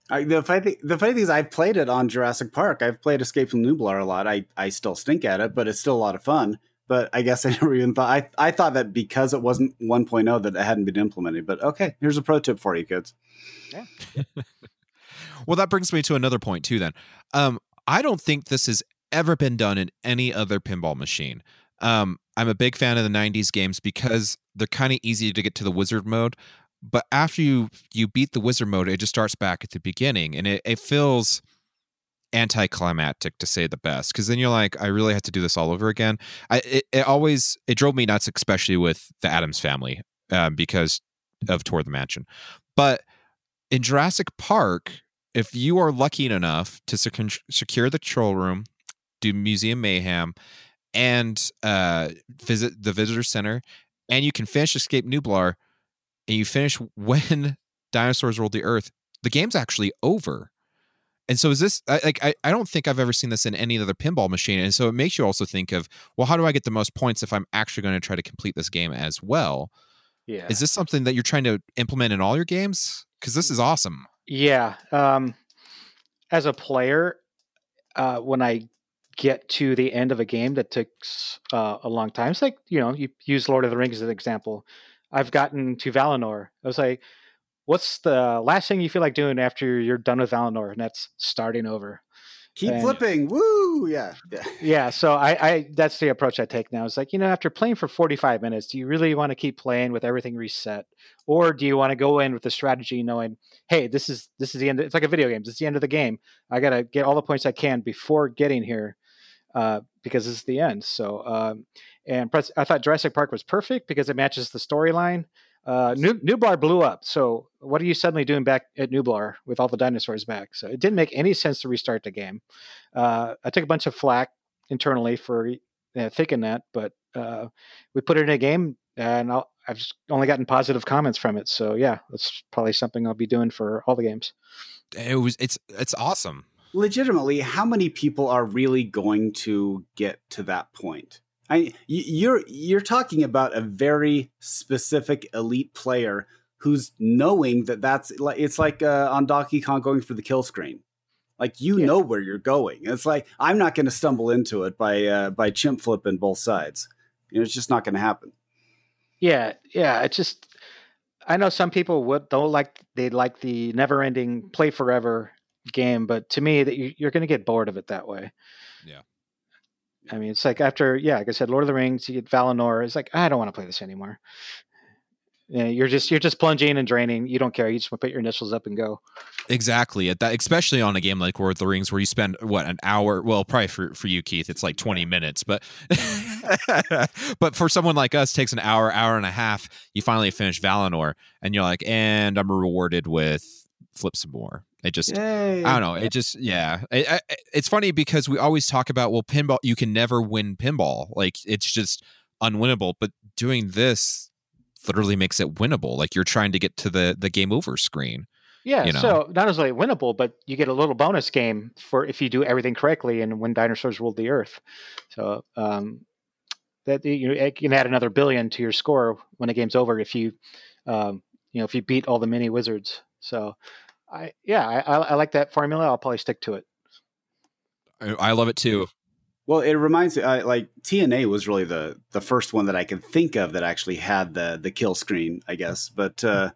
I, the funny thing, the funny thing is, I've played it on Jurassic Park. I've played Escape from Nublar a lot. I I still stink at it, but it's still a lot of fun. But I guess *laughs* I never even thought. I I thought that because it wasn't 1.0 that it hadn't been implemented. But okay, here's a pro tip for you kids. Yeah. *laughs* well, that brings me to another point too. Then, um, I don't think this has ever been done in any other pinball machine. Um, I'm a big fan of the '90s games because they're kind of easy to get to the wizard mode. But after you you beat the wizard mode, it just starts back at the beginning, and it, it feels anticlimactic to say the best because then you're like i really have to do this all over again i it, it always it drove me nuts especially with the addams family uh, because of tour the mansion but in jurassic park if you are lucky enough to sec- secure the control room do museum mayhem and uh, visit the visitor center and you can finish escape nublar and you finish *laughs* when dinosaurs ruled the earth the game's actually over and so is this like I, I don't think I've ever seen this in any other pinball machine. And so it makes you also think of, well, how do I get the most points if I'm actually going to try to complete this game as well? Yeah. Is this something that you're trying to implement in all your games? Because this is awesome. Yeah. Um, as a player, uh, when I get to the end of a game that takes uh, a long time, it's like, you know, you use Lord of the Rings as an example. I've gotten to Valinor. I was like, what's the last thing you feel like doing after you're done with Valinor? And that's starting over. Keep And- flipping. Woo! Yeah. yeah. *laughs* Yeah, so I, I that's the approach I take now. It's like, you know, after playing for 45 minutes, do you really want to keep playing with everything reset? Or do you want to go in with the strategy knowing, hey, this is this is the end it's like a video game, this is the end of the game. I gotta get all the points I can before getting here. Uh, because this is the end. So um, and I thought Jurassic Park was perfect because it matches the storyline. Uh, New, Nublar blew up. So what are you suddenly doing back at Nublar with all the dinosaurs back? So it didn't make any sense to restart the game. Uh, I took a bunch of flack internally for uh, thinking that, but uh, we put it in a game, and I'll, I've just only gotten positive comments from it. So yeah, that's probably something I'll be doing for all the games. It was it's it's awesome. Legitimately, how many people are really going to get to that point? I you're you're talking about a very specific elite player who's knowing that that's like it's like uh, on Donkey Kong going for the kill screen. Like you Yeah. know where you're going. It's like I'm not going to stumble into it by uh, by chimp flipping both sides. You know, it's just not going to happen. Yeah, yeah. It's just I know some people would don't like they like the never ending play forever game, but to me that you, you're going to get bored of it that way. Yeah. I mean, it's like after yeah, like I said, Lord of the Rings, you get Valinor. It's like I don't want to play this anymore. Yeah, you're just you're just plunging and draining. You don't care. You just want to put your initials up and go. Exactly. At that, especially on a game like Lord of the Rings, where you spend what an hour. Well, probably for for you, Keith, it's like twenty minutes. But *laughs* but for someone like us, takes an hour, hour and a half. You finally finish Valinor, and you're like, and I'm rewarded with flip some more. It just Yay. I don't know. It just yeah. I, I, it's funny because we always talk about well, pinball. You can never win pinball. Like it's just unwinnable. But doing this literally makes it winnable. Like you're trying to get to the the game over screen. Yeah, you know. so not only winnable, but you get a little bonus game for if you do everything correctly and when dinosaurs ruled the earth. So um, that you, you can add another billion to your score when the game's over if you um, you know if you beat all the mini wizards. So I yeah I, I, I like that formula. I'll probably stick to it. I, I love it too. Well, it reminds me, uh, like TNA was really the the first one that I can think of that actually had the the kill screen, I guess. But uh,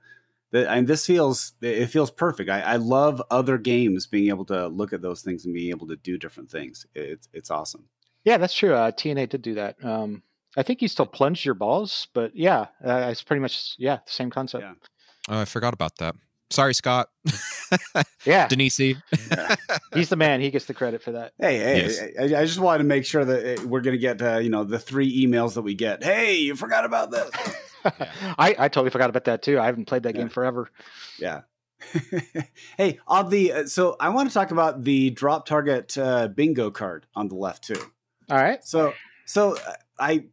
the, and this feels it feels perfect. I, I love other games being able to look at those things and being able to do different things. It's it's awesome. Yeah, that's true. Uh, TNA did do that. Um, I think you still plunge your balls, but yeah, uh, it's pretty much yeah the same concept. Yeah. Oh, I forgot about that. Sorry, Scott. *laughs* Yeah, Danesi. he's the man. He gets the credit for that. Hey, hey, Yes. I, I just wanted to make sure that uh, we're going to get uh, you know the three emails that we get. Hey, you forgot about this. *laughs* I, I totally forgot about that too. I haven't played that Yeah. game forever. Yeah. *laughs* hey, on the uh, so I want to talk about the drop target uh, bingo card on the left too. All right. So so uh, I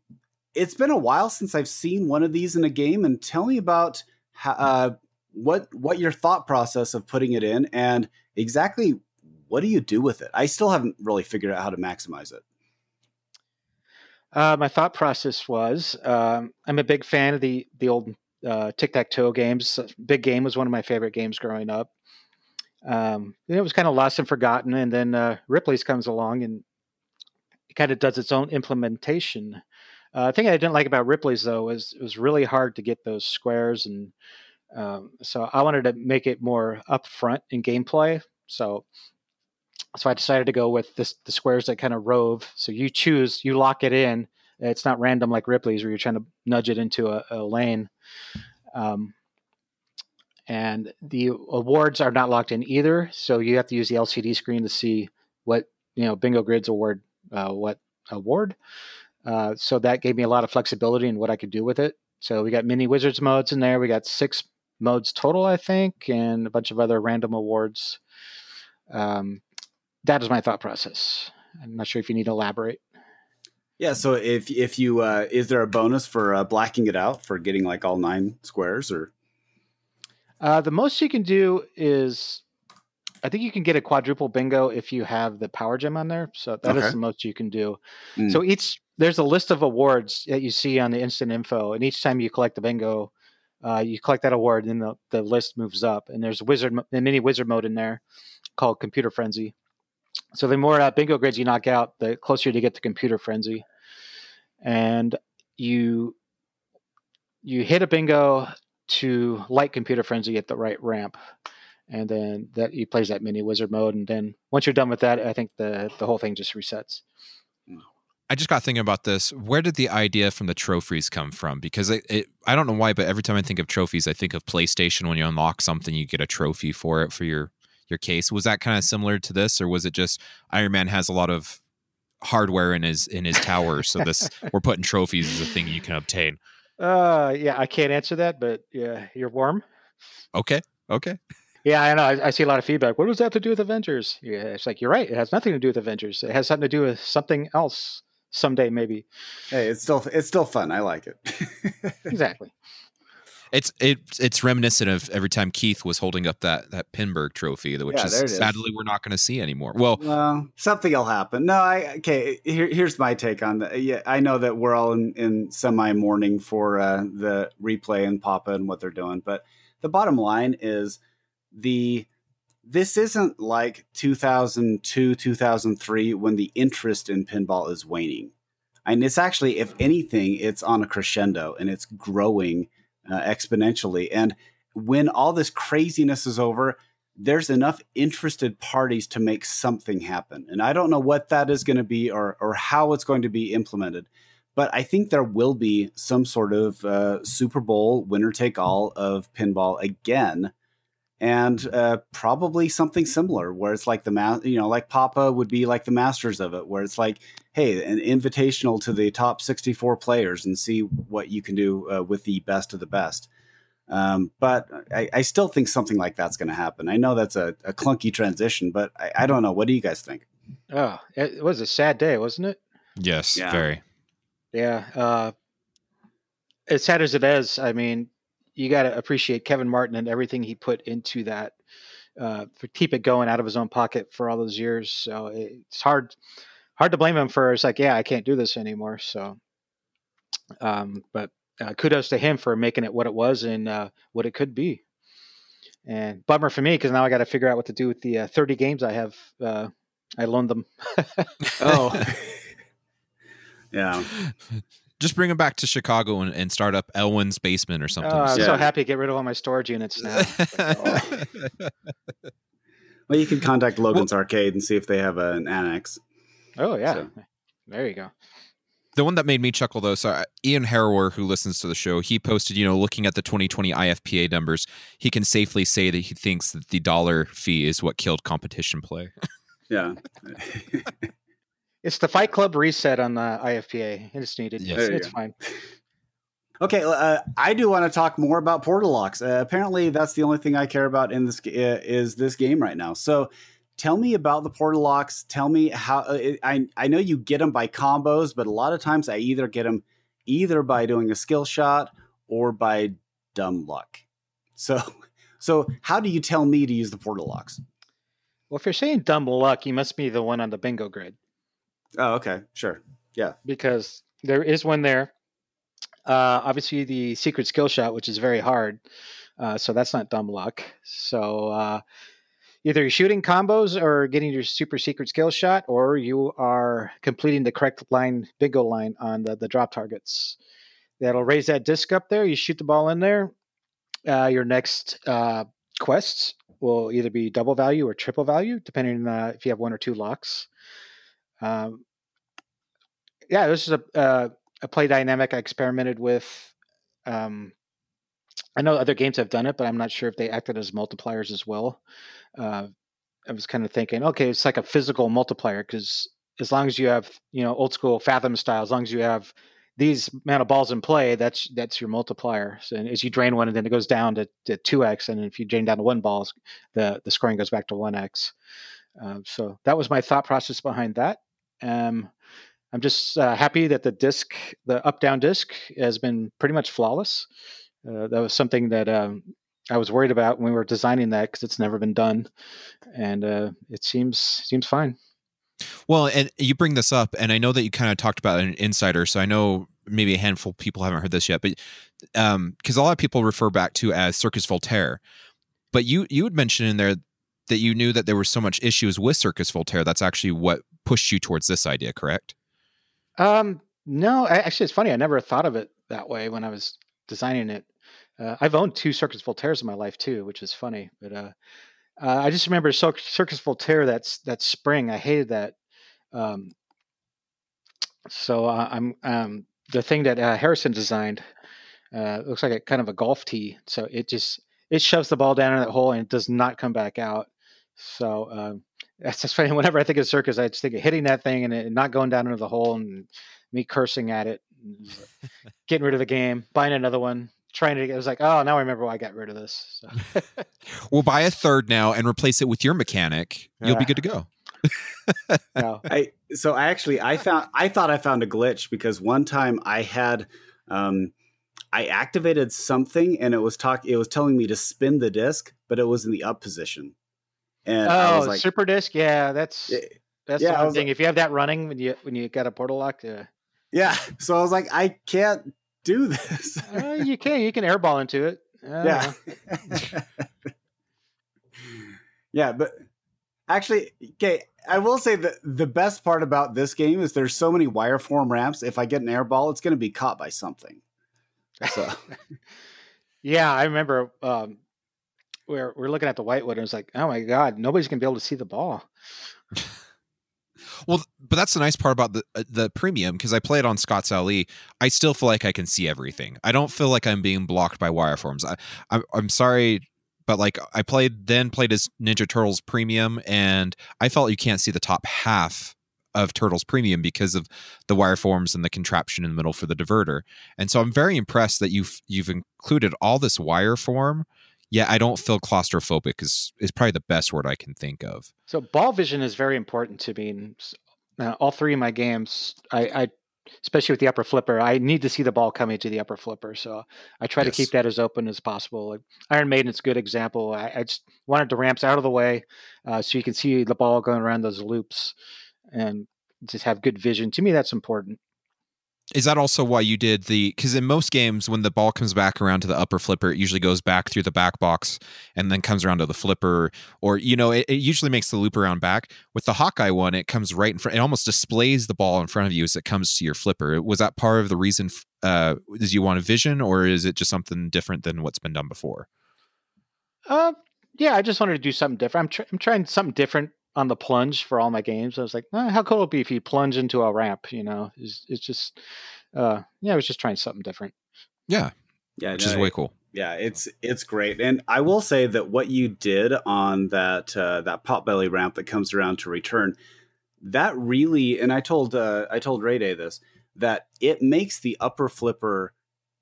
it's been a while since I've seen one of these in a game and tell me about how, uh, what what your thought process of putting it in and exactly what do you do with it? I still haven't really figured out how to maximize it. Uh, my thought process was um, I'm a big fan of the the old uh, tic tac toe games. Big Game was one of my favorite games growing up. Um, it was kind of lost and forgotten, and then uh, Ripley's comes along and it kind of does its own implementation. Uh, the thing I didn't like about Ripley's though was it was really hard to get those squares, and um, so I wanted to make it more upfront in gameplay. So so I decided to go with this, the squares that kind of rove. So you choose, you lock it in. It's not random like Ripley's where you're trying to nudge it into a, a lane. Um, and the awards are not locked in either. So you have to use the LCD screen to see what, you know, Bingo Grids award, uh, what award. Uh, so that gave me a lot of flexibility in what I could do with it. So we got mini wizards modes in there. We got six modes total, I think, and a bunch of other random awards. Um, that is my thought process. I'm not sure if you need to elaborate. Yeah. So if if you uh, is there a bonus for uh, blacking it out for getting like all nine squares or? Uh, the most you can do is, I think you can get a quadruple bingo if you have the power gem on there. So that okay. is the most you can do. Mm. So each there's a list of awards that you see on the instant info, and each time you collect the bingo, uh, you collect that award, and the, the list moves up. And there's wizard, a mini wizard mode in there called Computer Frenzy. So the more uh, bingo grids you knock out, the closer you get to computer frenzy. And you you hit a bingo to light computer frenzy at the right ramp, and then that he plays that mini wizard mode. And then once you're done with that, I think the the whole thing just resets. I just got thinking about this. Where did the idea from the trophies come from? Because it, it, I don't know why, but every time I think of trophies, I think of PlayStation. When you unlock something, you get a trophy for it for your your case. Was that kind of similar to this, or was it just Iron Man has a lot of hardware in his in his tower, so this *laughs* we're putting trophies as a thing you can obtain? Uh, yeah, I can't answer that, but yeah, you're warm. Okay, okay. Yeah, I know. I, I, see a lot of feedback. What does that have to do with Avengers? Yeah, it's like you're right. It has nothing to do with Avengers. It has something to do with something else someday, maybe. Hey, it's still it's still fun. I like it. *laughs* exactly. It's it's it's reminiscent of every time Keith was holding up that that Pinburgh trophy, which yeah, is sadly we're not going to see anymore. Well, well, something will happen. No, I okay. Here, here's my take on that. Yeah, I know that we're all in, in semi mourning for uh, the replay and Papa and what they're doing, but the bottom line is the this isn't like 2002 2003 when the interest in pinball is waning and it's actually if anything it's on a crescendo and it's growing uh, exponentially. And when all this craziness is over, there's enough interested parties to make something happen. And I don't know what that is going to be or, or how it's going to be implemented. But I think there will be some sort of uh, Super Bowl winner take all of pinball again. And uh, probably something similar where it's like the, ma- you know, like Papa would be like the masters of it, where it's like, hey, an invitational to the top 64 players and see what you can do uh, with the best of the best. Um, but I, I, still think something like that's going to happen. I know that's a, a clunky transition, but I, I, don't know. What do you guys think? Oh, it was a sad day, wasn't it? Yes, yeah. very. Yeah. Uh, as sad as it is, I mean, you got to appreciate Kevin Martin and everything he put into that uh, for keep it going out of his own pocket for all those years. So it's hard hard to blame him for it's like yeah i can't do this anymore. So um, but uh, kudos to him for making it what it was and uh, what it could be. And bummer for me because now i got to figure out what to do with the uh, 30 games i have uh, i loaned them. *laughs* Oh. *laughs* Yeah *laughs* just bring them back to Chicago and, and start up Elwin's basement or something. Oh, I'm yeah. so happy to get rid of all my storage units now. *laughs* *laughs* well, you can contact Logan's well, Arcade and see if they have an annex. Oh yeah, so. there you go. The one that made me chuckle though, so uh, Ian Harrower, who listens to the show, he posted, you know, looking at the 2020 IFPA numbers, he can safely say that he thinks that the dollar fee is what killed competition play. yeah. *laughs* it's the Fight Club reset on the IFPA. It's needed. Yes. It's, it's fine. Okay, uh, I do want to talk more about portal locks. Uh, apparently, that's the only thing I care about in this uh, is this game right now. So, tell me about the portal locks. Tell me how uh, I I know you get them by combos, but a lot of times I either get them either by doing a skill shot or by dumb luck. So *laughs* so how do you tell me to use the portal locks? Well, if you're saying dumb luck, you must be the one on the bingo grid. Oh, okay, sure, yeah. Because there is one there. Uh, obviously, the secret skill shot, which is very hard. Uh, so that's not dumb luck. So uh, either you're shooting combos or getting your super secret skill shot, or you are completing the correct line, bingo line on the, the drop targets. That'll raise that disc up there. You shoot the ball in there. Uh, your next uh, quests will either be double value or triple value, depending on uh, if you have one or two locks. Um, yeah, this is a, uh, a play dynamic I experimented with. Um, I know other games have done it, but I'm not sure if they acted as multipliers as well. Uh, I was kind of thinking, okay, it's like a physical multiplier because as long as you have, you know, old school Fathom style, as long as you have these amount of balls in play, that's that's your multiplier. So as you drain one, and then it goes down to two x, and if you drain down to one ball, the the scoring goes back to one x. Uh, so that was my thought process behind that. Um, I'm just uh, happy that the disc, the up down disc, has been pretty much flawless. Uh, that was something that um, I was worried about when we were designing that because it's never been done, and uh, it seems seems fine. Well, and you bring this up, and I know that you kind of talked about an insider, so I know maybe a handful of people haven't heard this yet, but because um, a lot of people refer back to as Circus Voltaire, but you you had mentioned in there that you knew that there were so much issues with Circus Voltaire. That's actually what pushed you towards this idea, correct? Um, no, actually, it's funny. I never thought of it that way when I was designing it. Uh, I've owned two Circus Voltaires in my life too, which is funny. But uh, uh, I just remember Circus Voltaire. That's that spring. I hated that. Um, so uh, I'm um, the thing that uh, Harrison designed. Uh, looks like a kind of a golf tee. So it just it shoves the ball down in that hole and it does not come back out. So um, *laughs* that's just funny. Whenever I think of circus, I just think of hitting that thing and it not going down into the hole and me cursing at it, *laughs* getting rid of the game, buying another one, trying to. Get, it was like, oh, now I remember why I got rid of this. So. *laughs* we'll buy a third now and replace it with your mechanic. You'll be good to go. no. I so I actually I found I thought I found a glitch because one time I had um I activated something and it was talk it was telling me to spin the disc, but it was in the up position. And oh, like, super disc, yeah, that's that's yeah, the thing. Like, if you have that running when you when you got a portal lock, yeah. Yeah. *laughs* So I was like, I can't do this. uh, you *laughs* can. You can airball into it. Yeah. *laughs* yeah, but actually, okay. I will say that the best part about this game is there's so many wire form ramps. If I get an airball, it's going to be caught by something. So. yeah, I remember um, we're we're looking at the whitewood and it's like, oh my god, nobody's gonna be able to see the ball. well, but that's the nice part about the uh, the premium because I play it on Scott's LE. I still feel like I can see everything. I don't feel like I'm being blocked by wireforms. I, I'm, I'm sorry, but like I played then played as Ninja Turtles Premium, and I felt you can't see the top half of Turtles Premium because of the wireforms and the contraption in the middle for the diverter. And so I'm very impressed that you've you've included all this wireform yeah, I don't feel claustrophobic is is probably the best word I can think of. So ball vision is very important to me. Uh, all three of my games, I, I, especially with the upper flipper, I need to see the ball coming to the upper flipper. So I try yes. to keep that as open as possible. Like Iron Maiden's a good example. I, I, just wanted the ramps out of the way uh, so you can see the ball going around those loops and just have good vision. To me, that's important is that also why you did the because in most games when the ball comes back around to the upper flipper it usually goes back through the back box and then comes around to the flipper or you know it, it, usually makes the loop around back. With the hawkeye one it comes right in front it almost displays the ball in front of you as it comes to your flipper. Was that part of the reason uh did you want a vision or is it just something different than what's been done before? Uh yeah i just wanted to do something different. I'm, tr- I'm trying something different on the plunge for all my games. I was like, oh, how cool would it be if you plunge into a ramp? You know, it's, it's just, uh, yeah, I was just trying something different. Yeah, yeah, which no, is way cool. Yeah, it's it's great, and I will say that what you did on that uh, that potbelly ramp that comes around to return, that really, and I told uh, I told Ray Day this that it makes the upper flipper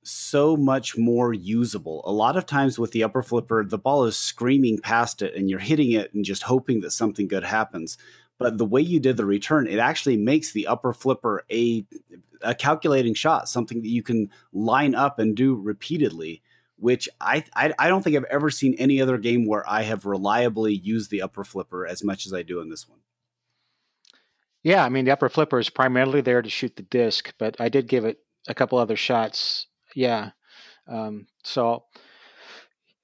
so much more usable. A lot of times with the upper flipper, the ball is screaming past it and you're hitting it and just hoping that something good happens. But the way you did the return, it actually makes the upper flipper a, a calculating shot, something that you can line up and do repeatedly. Which I, I I don't think I've ever seen any other game where I have reliably used the upper flipper as much as I do in this one. Yeah, I mean the upper flipper is primarily there to shoot the disc, but I did give it a couple other shots. Yeah, um, so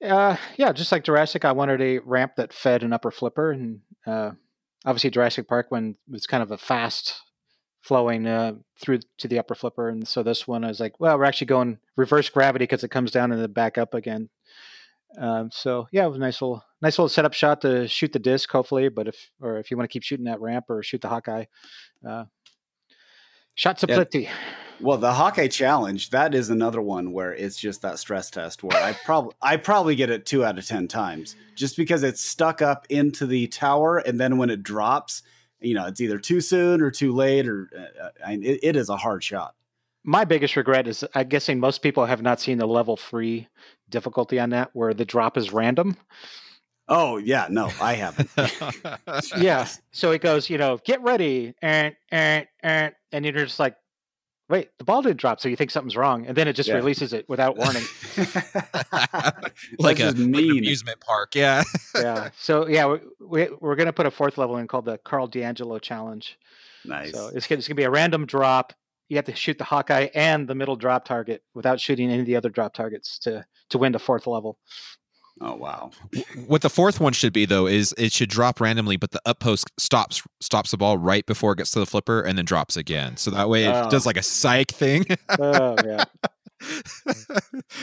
uh, yeah, just like Jurassic, I wanted a ramp that fed an upper flipper, and uh, obviously Jurassic Park one was kind of a fast flowing uh, through to the upper flipper, and so this one I was like, well, we're actually going reverse gravity because it comes down and then back up again. Um, so yeah, it was a nice little nice little setup shot to shoot the disc, hopefully. But if or if you want to keep shooting that ramp or shoot the Hawkeye, uh, shots Yeah. plenty. Well, the Hawkeye challenge, that is another one where it's just that stress test where I probably I probably get it 2 out of 10 times just because it's stuck up into the tower and then when it drops, you know, it's either too soon or too late or uh, I, it, it is a hard shot. My biggest regret is I'm guessing most people have not seen the level three difficulty on that, where the drop is random. Oh, yeah, no, I haven't. *laughs* yeah. So it goes, you know, get ready, and and and, and you're just like, wait, the ball didn't drop, so you think something's wrong, and then it just Yeah. releases it without *laughs* warning. like, a, That's like an amusement park. Yeah. *laughs* yeah. So yeah, we, we, we're gonna put a fourth level in called the Karl DeAngelo challenge. nice. So it's gonna, it's gonna be a random drop. You have to shoot the Hawkeye and the middle drop target without shooting any of the other drop targets to to win the fourth level. Oh, wow. what the fourth one should be though is it should drop randomly, but the up post stops stops the ball right before it gets to the flipper and then drops again. So that way it Oh. does like a psych thing. Oh *laughs* yeah.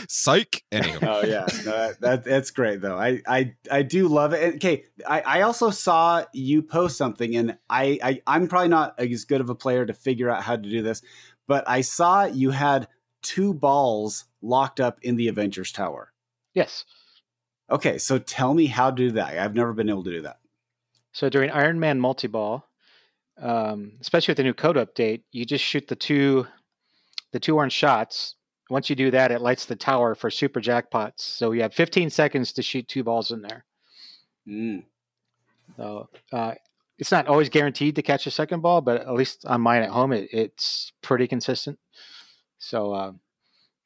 psych. Anyway. oh yeah, no, that, that that's great though. I I I do love it. And, okay, I I also saw you post something, and I, I I'm probably not as good of a player to figure out how to do this, but I saw you had two balls locked up in the Avengers Tower. Yes. Okay, so tell me how to do that. I've never been able to do that. So during Iron Man multi ball, um, especially with the new code update, you just shoot the two the two orange shots. Once you do that, it lights the tower for super jackpots. So you have 15 seconds to shoot two balls in there. Mm. So uh, it's not always guaranteed to catch a second ball, but at least on mine at home, it, it's pretty consistent. So uh,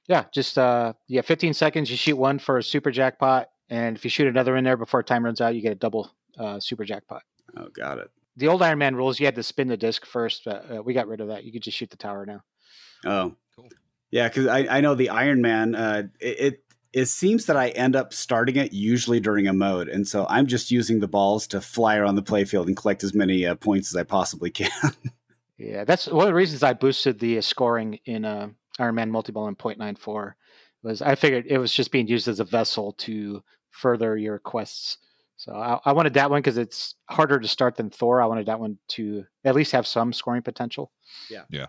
yeah, just uh, you have 15 seconds. You shoot one for a super jackpot, and if you shoot another in there before time runs out, you get a double uh, super jackpot. Oh, got it. The old Iron Man rules, you had to spin the disc first, but uh, we got rid of that. You could just shoot the tower now. Oh, Cool. Yeah, because I, I know the Iron Man. Uh, it, it it seems that I end up starting it usually during a mode, and so I'm just using the balls to fly around the playfield and collect as many uh, points as I possibly can. *laughs* Yeah, that's one of the reasons I boosted the uh, scoring in uh, Iron Man multi-ball in .94 was I figured it was just being used as a vessel to further your quests. So I, I wanted that one because it's harder to start than Thor. I wanted that one to at least have some scoring potential. Yeah. Yeah.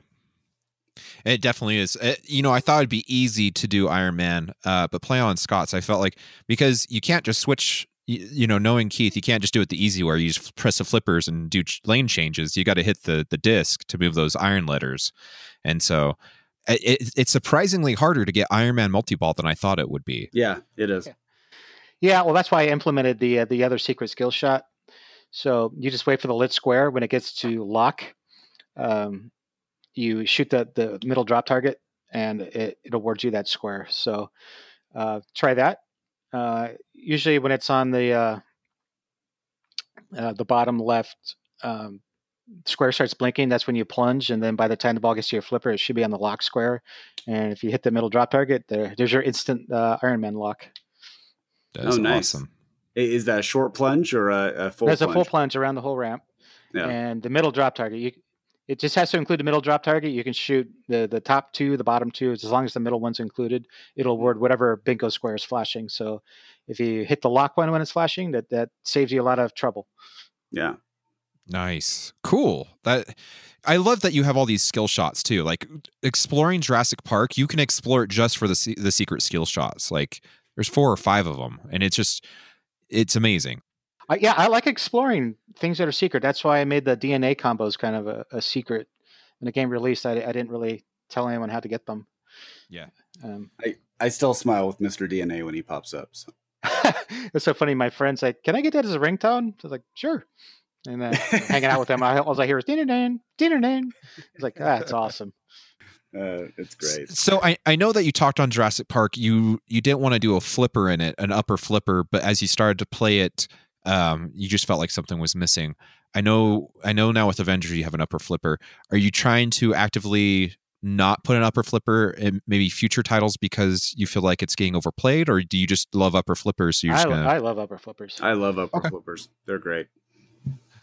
It definitely is. Uh, you know, I thought it'd be easy to do Iron Man, uh, but play on Scott's, I felt like because you can't just switch. You, you know, knowing Keith, you can't just do it the easy way. You just press the flippers and do ch- lane changes. You got to hit the the disc to move those iron letters, and so uh, it, it's surprisingly harder to get Iron Man multi ball than I thought it would be. yeah, it is. Yeah. Well, that's why I implemented the uh, the other secret skill shot. So you just wait for the lit square when it gets to lock. Um, you shoot the the middle drop target, and it, it awards you that square. So uh, try that. Uh, usually, when it's on the uh, uh, the bottom left um, square starts blinking, that's when you plunge, and then by the time the ball gets to your flipper, it should be on the lock square. And if you hit the middle drop target, there there's your instant uh, Iron Man lock. That oh, is Oh, nice. awesome. Is that a short plunge or a, a full? There's plunge? a full plunge around the whole ramp, Yeah. and the middle drop target. You, it just has to include the middle drop target. You can shoot the the top two, the bottom two, as long as the middle one's included. It'll mm. award whatever bingo square is flashing. So if you hit the lock one when it's flashing, that that saves you a lot of trouble. Yeah. Nice. Cool. That I love that you have all these skill shots too. Like exploring Jurassic Park, you can explore it just for the the secret skill shots. Like there's four or five of them and it's just it's amazing. I, yeah, I like exploring things that are secret. That's why I made the DNA combos kind of a, a secret. When the game released, I, I didn't really tell anyone how to get them. Yeah. Um, I still smile with Mr. DNA when he pops up. So. *laughs* it's so funny. My friends like, "Can I get that as a ringtone?" I was like, "Sure." And then hanging out with them, I, all I hear is dinner dan, dinner dan. It's like, ah, it's *laughs* awesome. Uh, it's great. So I, I know that you talked on Jurassic Park. You you didn't want to do a flipper in it, an upper flipper, but as you started to play it, um, you just felt like something was missing. I know I know now with Avengers you have an upper flipper. Are you trying to actively not put an upper flipper in maybe future titles because you feel like it's getting overplayed, or do you just love upper flippers? So you're I, just gonna... I love upper flippers. I love upper Okay. flippers. They're great.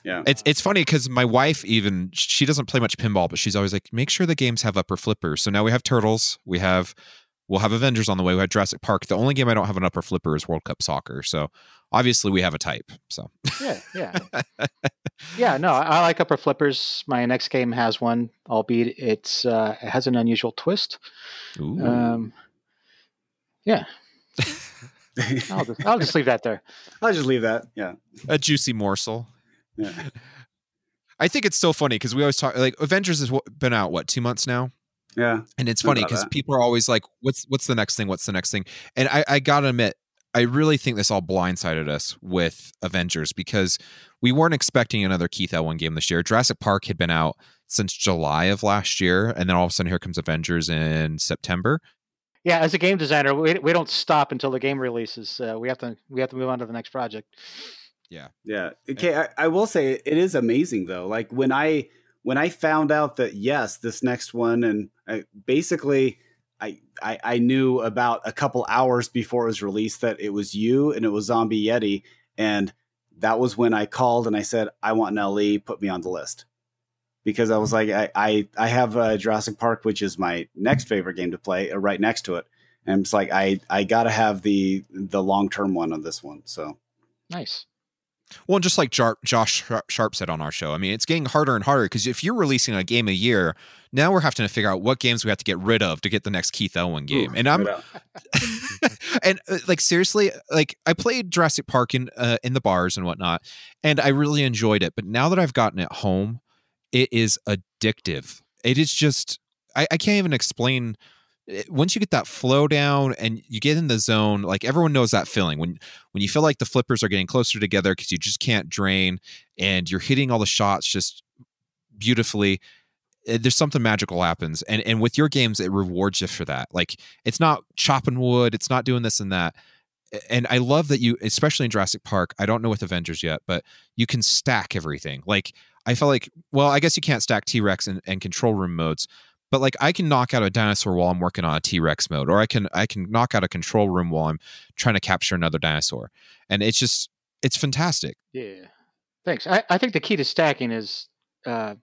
Yeah. It's it's funny because my wife even she doesn't play much pinball, but she's always like, make sure the games have upper flippers. So now we have Turtles, we have we'll have Avengers on the way, we have Jurassic Park. The only game I don't have an upper flipper is World Cup Soccer. So obviously we have a type. So yeah, yeah, *laughs* yeah. No, I, I like upper flippers. My next game has one, albeit it's uh, it has an unusual twist. Ooh. Um, yeah, *laughs* I'll just I'll just leave that there. I'll just leave that. Yeah. a juicy morsel. Yeah. *laughs* I think it's so funny because we always talk like Avengers has been out what two months now, Yeah. and it's funny because people are always like, "What's what's the next thing? What's the next thing?" And I, I gotta admit, I really think this all blindsided us with Avengers because we weren't expecting another Keith Elwin game this year. Jurassic Park had been out since July of last year, and then all of a sudden here comes Avengers in September. Yeah, as a game designer, we, we don't stop until the game releases. Uh, we have to we have to move on to the next project. Yeah. Yeah okay. I, I will say it is amazing though. Like when I when I found out that yes, this next one, and I, basically, I, I I knew about a couple hours before it was released that it was you and it was Zombie Yeti, and that was when I called and I said I want an LE, put me on the list. Because I was like, I I, I have uh, Jurassic Park, which is my next favorite game to play, uh, right next to it, and it's like I I gotta have the the long term one on this one. So Nice. Well, just like Josh Sharp- said on our show, I mean, it's getting harder and harder because if you're releasing a game a year, now we're having to figure out what games we have to get rid of to get the next Keith Elwin game. Ooh, and I'm *laughs* and uh, like seriously, like I played Jurassic Park in uh, in the bars and whatnot, and I really enjoyed it. But now that I've gotten it home, it is addictive. It is just I, I can't even explain. It- Once you get that flow down and you get in the zone, like everyone knows that feeling when when you feel like the flippers are getting closer together because you just can't drain and you're hitting all the shots just beautifully eh, there's something magical happens. And and with your games it rewards you for that. Like it's not chopping wood it's not doing this and that. And i love that you especially in jurassic park i don't know with avengers yet but you can stack everything. Like i felt like well i guess you can't stack t-rex and, and control room modes but like i can knock out a dinosaur while i'm working on a t-rex mode or i can i can knock out a control room while i'm trying to capture another dinosaur and it's just it's fantastic Yeah. Thanks. I, I think the key to stacking is uh,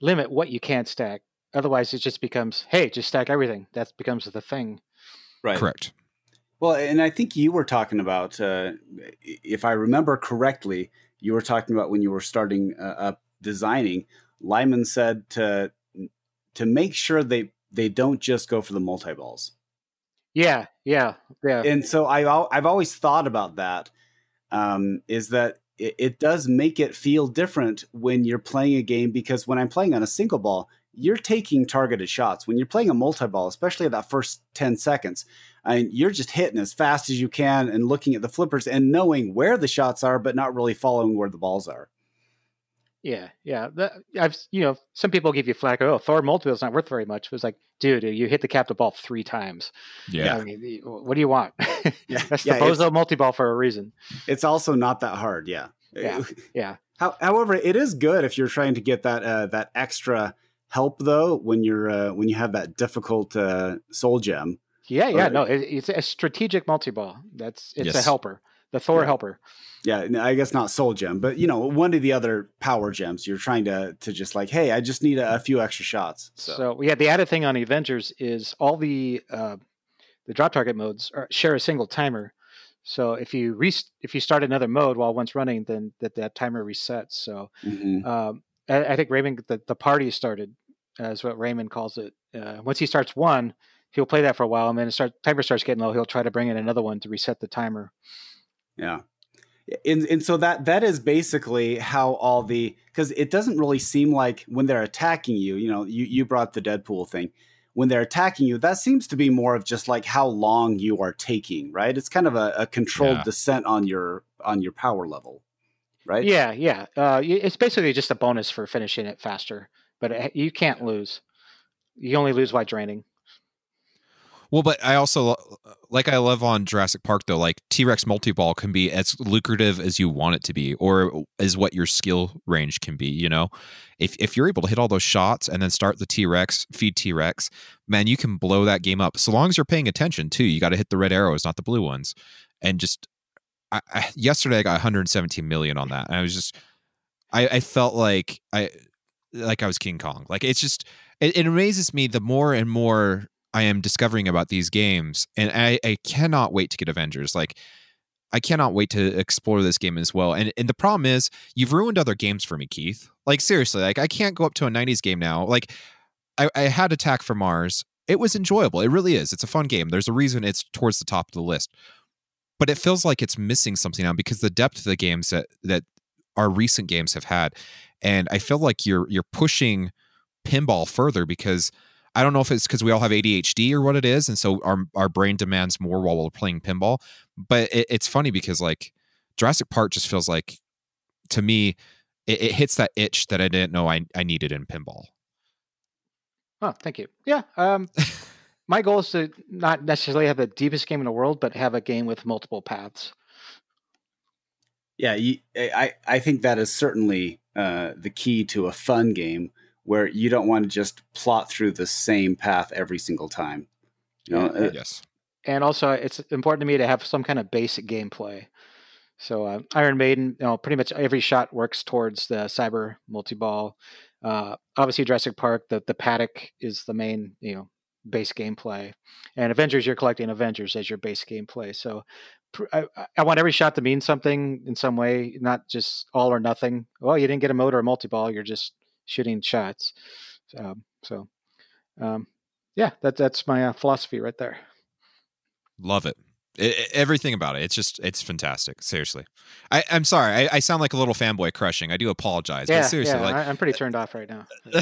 limit what you can't stack. Otherwise, it just becomes, hey, just stack everything. That becomes the thing. right. correct Well, and I think you were talking about, uh, if I remember correctly, you were talking about when you were starting uh, up designing. Lyman said to to make sure they they don't just go for the multi balls. Yeah, yeah, yeah. And so I I've always thought about that. Um, is that it, it does make it feel different when you're playing a game because when I'm playing on a single ball, you're taking targeted shots. When you're playing a multi ball, especially that first 10 seconds, and you're just hitting as fast as you can and looking at the flippers and knowing where the shots are, but not really following where the balls are. Yeah, yeah. That, I've you know some people give you flack. Oh, Thor multi ball is not worth very much. It was like, dude, you hit the captive ball three times. yeah I mean, what do you want? *laughs* Yeah, That's yeah, the bozo multi ball for a reason. It's also not that hard. Yeah. Yeah. *laughs* Yeah, How, however, it is good if you're trying to get that uh, that extra help though when you're uh, when you have that difficult uh, soul gem. yeah, yeah. Or- No, it, it's a strategic multi ball. That's it's a helper. The Thor Yeah. helper. Yeah, I guess not soul gem, but you know one of the other power gems. You're trying to to just like, hey, I just need a, a few extra shots. So, So. yeah, the added thing on Avengers is all the uh, the drop target modes are, share a single timer. So if you re- if you start another mode while one's running, then that that timer resets. So mhm. um, I, I think Raymond the, the party started, uh, is what Raymond calls it. Uh, once he starts one, he'll play that for a while, and then it start timer starts getting low. He'll try to bring in another one to reset the timer. Yeah, and and so that that is basically how all the because it doesn't really seem like when they're attacking you. You know, you you brought the Deadpool thing. When they're attacking you, that seems to be more of just like how long you are taking, right? It's kind of a, a controlled Yeah. descent on your on your power level, right? Yeah, yeah. Uh, it's basically just a bonus for finishing it faster, but it, you can't lose. You only lose by draining. Well, but I also like I love on Jurassic Park though. Like T Rex multi ball can be as lucrative as you want it to be, or as what your skill range can be. You know, if if you're able to hit all those shots and then start the T Rex, feed T Rex, man, you can blow that game up. So long as you're paying attention too. You got to hit the red arrows, not the blue ones. And just I, I, yesterday, I got 117 million on that, and I was just I, I felt like I like I was King Kong. Like it's just it, it amazes me the more and more I am discovering about these games, and I, I cannot wait to get Avengers. Like, I cannot wait to explore this game as well. And and the problem is, you've ruined other games for me, Keith. Like seriously, like I can't go up to a '90s game now. Like, I, I had Attack from Mars. It was enjoyable. It really is. It's a fun game. There's a reason it's towards the top of the list. But it feels like it's missing something now because the depth of the games that that our recent games have had, and I feel like you're you're pushing pinball further because I don't know if it's because we all have ADHD or what it is, and so our our brain demands more while we're playing pinball. But it, it's funny because like Jurassic Park just feels like to me it, it, hits that itch that I didn't know I, I needed in pinball. Oh, thank you. Yeah. Um, *laughs* my goal is to not necessarily have the deepest game in the world, but have a game with multiple paths. Yeah, you, I I think that is certainly uh, the key to a fun game where you don't want to just plot through the same path every single time. You know, uh, yes. And also, it's important to me to have some kind of basic gameplay. So uh, Iron Maiden, you know, pretty much every shot works towards the cyber multi ball. Uh, obviously, Jurassic Park, the the paddock is the main, you know, base gameplay, and Avengers, you're collecting Avengers as your base gameplay. So I, I, want every shot to mean something in some way, not just all or nothing. Well, you didn't get a motor or multi ball, you're just shooting shots. Um, so, um, yeah, that that's my uh, philosophy right there. Love it. It, everything about it. It's just, it's fantastic. Seriously. I, am sorry. I, I, sound like a little fanboy crushing. I do apologize. Yeah, but seriously, yeah, like, I, am pretty turned off right now. *laughs*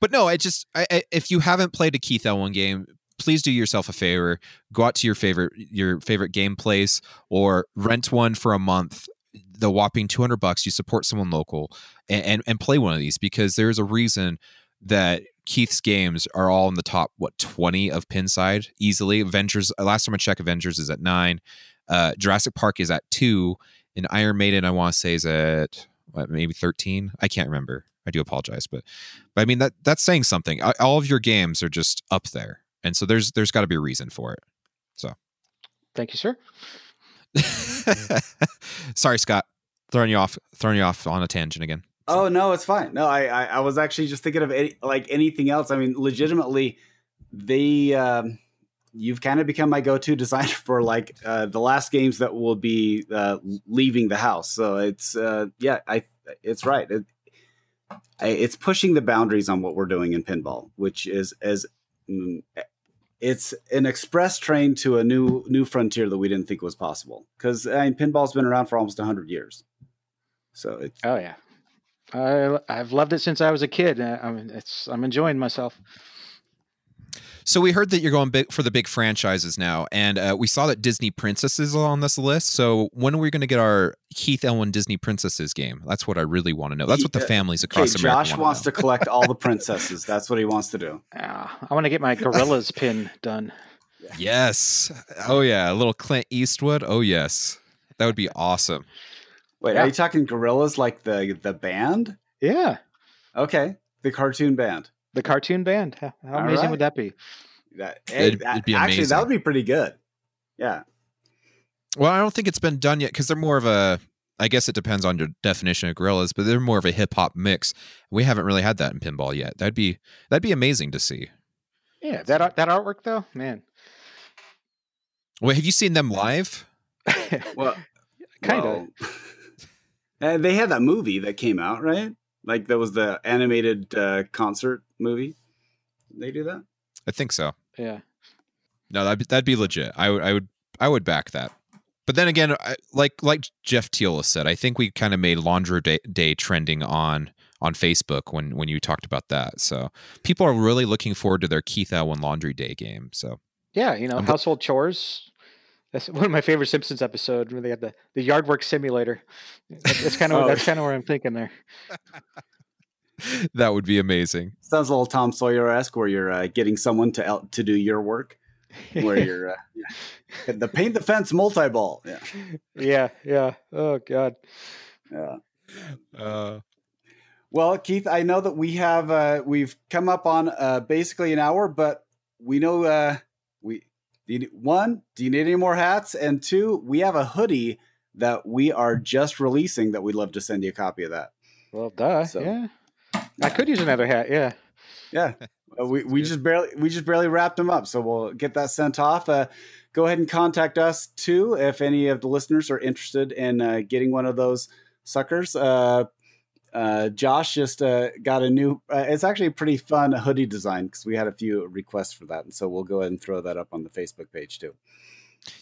but no, I just, I, if you haven't played a Keith Elwin game, please do yourself a favor. Go out to your favorite, your favorite game place or rent one for a month the whopping 200 bucks you support someone local and, and, and play one of these because there's a reason that Keith's games are all in the top what 20 of Pinside easily. Avengers last time I checked Avengers is at 9. Uh Jurassic Park is at 2 and Iron Maiden I want to say is at what, maybe 13. I can't remember. I do apologize but but I mean that that's saying something. All of your games are just up there. And so there's there's got to be a reason for it. So Thank you, sir. *laughs* Sorry, Scott. Throwing you off, throwing you off on a tangent again. Oh no, it's fine. No, I, I, I was actually just thinking of any, like anything else. I mean, legitimately, they, um, you've kind of become my go-to designer *laughs* for like uh, the last games that will be uh, leaving the house. So it's, uh, yeah, I, it's right. It, I, it's pushing the boundaries on what we're doing in pinball, which is as mm, it's an express train to a new new frontier that we didn't think was possible. Because I mean, pinball's been around for almost hundred years. So it's oh yeah, I I've loved it since I was a kid. Uh, I mean, it's I'm enjoying myself. So we heard that you're going big for the big franchises now, and uh, we saw that Disney Princesses are on this list. So when are we going to get our Keith Elwin Disney Princesses game? That's what I really want to know. That's what the families across okay, America. Josh wants to collect all the *laughs* princesses. That's what he wants to do. Uh, I want to get my Gorillaz *laughs* pin done. Yes. Oh yeah, a little Clint Eastwood. Oh yes, that would be awesome. Wait, yeah. are you talking Gorillaz like the the band? Yeah. Okay, the cartoon band. The cartoon band. How, amazing right. would that be? That, it'd, it'd be actually that would be pretty good. Yeah. Well, I don't think it's been done yet because they're more of a. I guess it depends on your definition of Gorillaz, but they're more of a hip hop mix. We haven't really had that in pinball yet. That'd be that'd be amazing to see. Yeah, that that artwork though, man. Well, have you seen them live? *laughs* well, kind of. Well, *laughs* they had that movie that came out, right? Like that was the animated uh, concert movie. They do that. I think so. Yeah. No, that'd be, that'd be legit. I would I would I would back that. But then again, I, like like Jeff Teal said, I think we kind of made Laundry Day, Day trending on on Facebook when when you talked about that. So people are really looking forward to their Keith Elwin Laundry Day game. So yeah, you know, I'm household chores. That's one of my favorite Simpsons episodes where they had the, the yard work simulator. That's, kind of oh. that's kind of where I'm thinking there. that would be amazing. Sounds a little Tom Sawyer esque, where you're uh, getting someone to el- to do your work, where *laughs* you're uh, yeah. the paint the fence multi ball. Yeah, yeah, yeah. Oh God. yeah. Uh, Well, Keith, I know that we have uh, we've come up on uh, basically an hour, but we know uh, we do you, one. Do you need any more hats? And two, we have a hoodie that we are just releasing that we'd love to send you a copy of that. Well, duh. So- yeah. I could use another hat. Yeah. Yeah, *laughs* Uh, we we good. just barely we just barely wrapped them up, so we'll get that sent off. Uh, go ahead and contact us too if any of the listeners are interested in uh, getting one of those suckers. Uh, Josh just uh, got a new. Uh, it's actually a pretty fun hoodie design because we had a few requests for that, and so we'll go ahead and throw that up on the Facebook page too.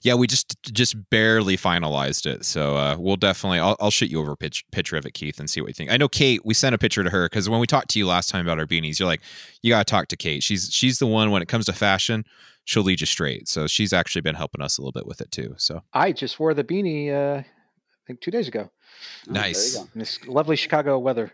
yeah, we just just barely finalized it, so uh, we'll definitely. I'll, I'll shoot you over a pitch, picture of it, Keith, and see what you think. I know Kate. We sent a picture to her because when we talked to you last time about our beanies, you're like, you got to talk to Kate. She's she's the one when it comes to fashion. She'll lead you straight. So she's actually been helping us a little bit with it too. So I just wore the beanie. Uh, I think two days ago. Oh, there you Nice. go. This lovely Chicago weather.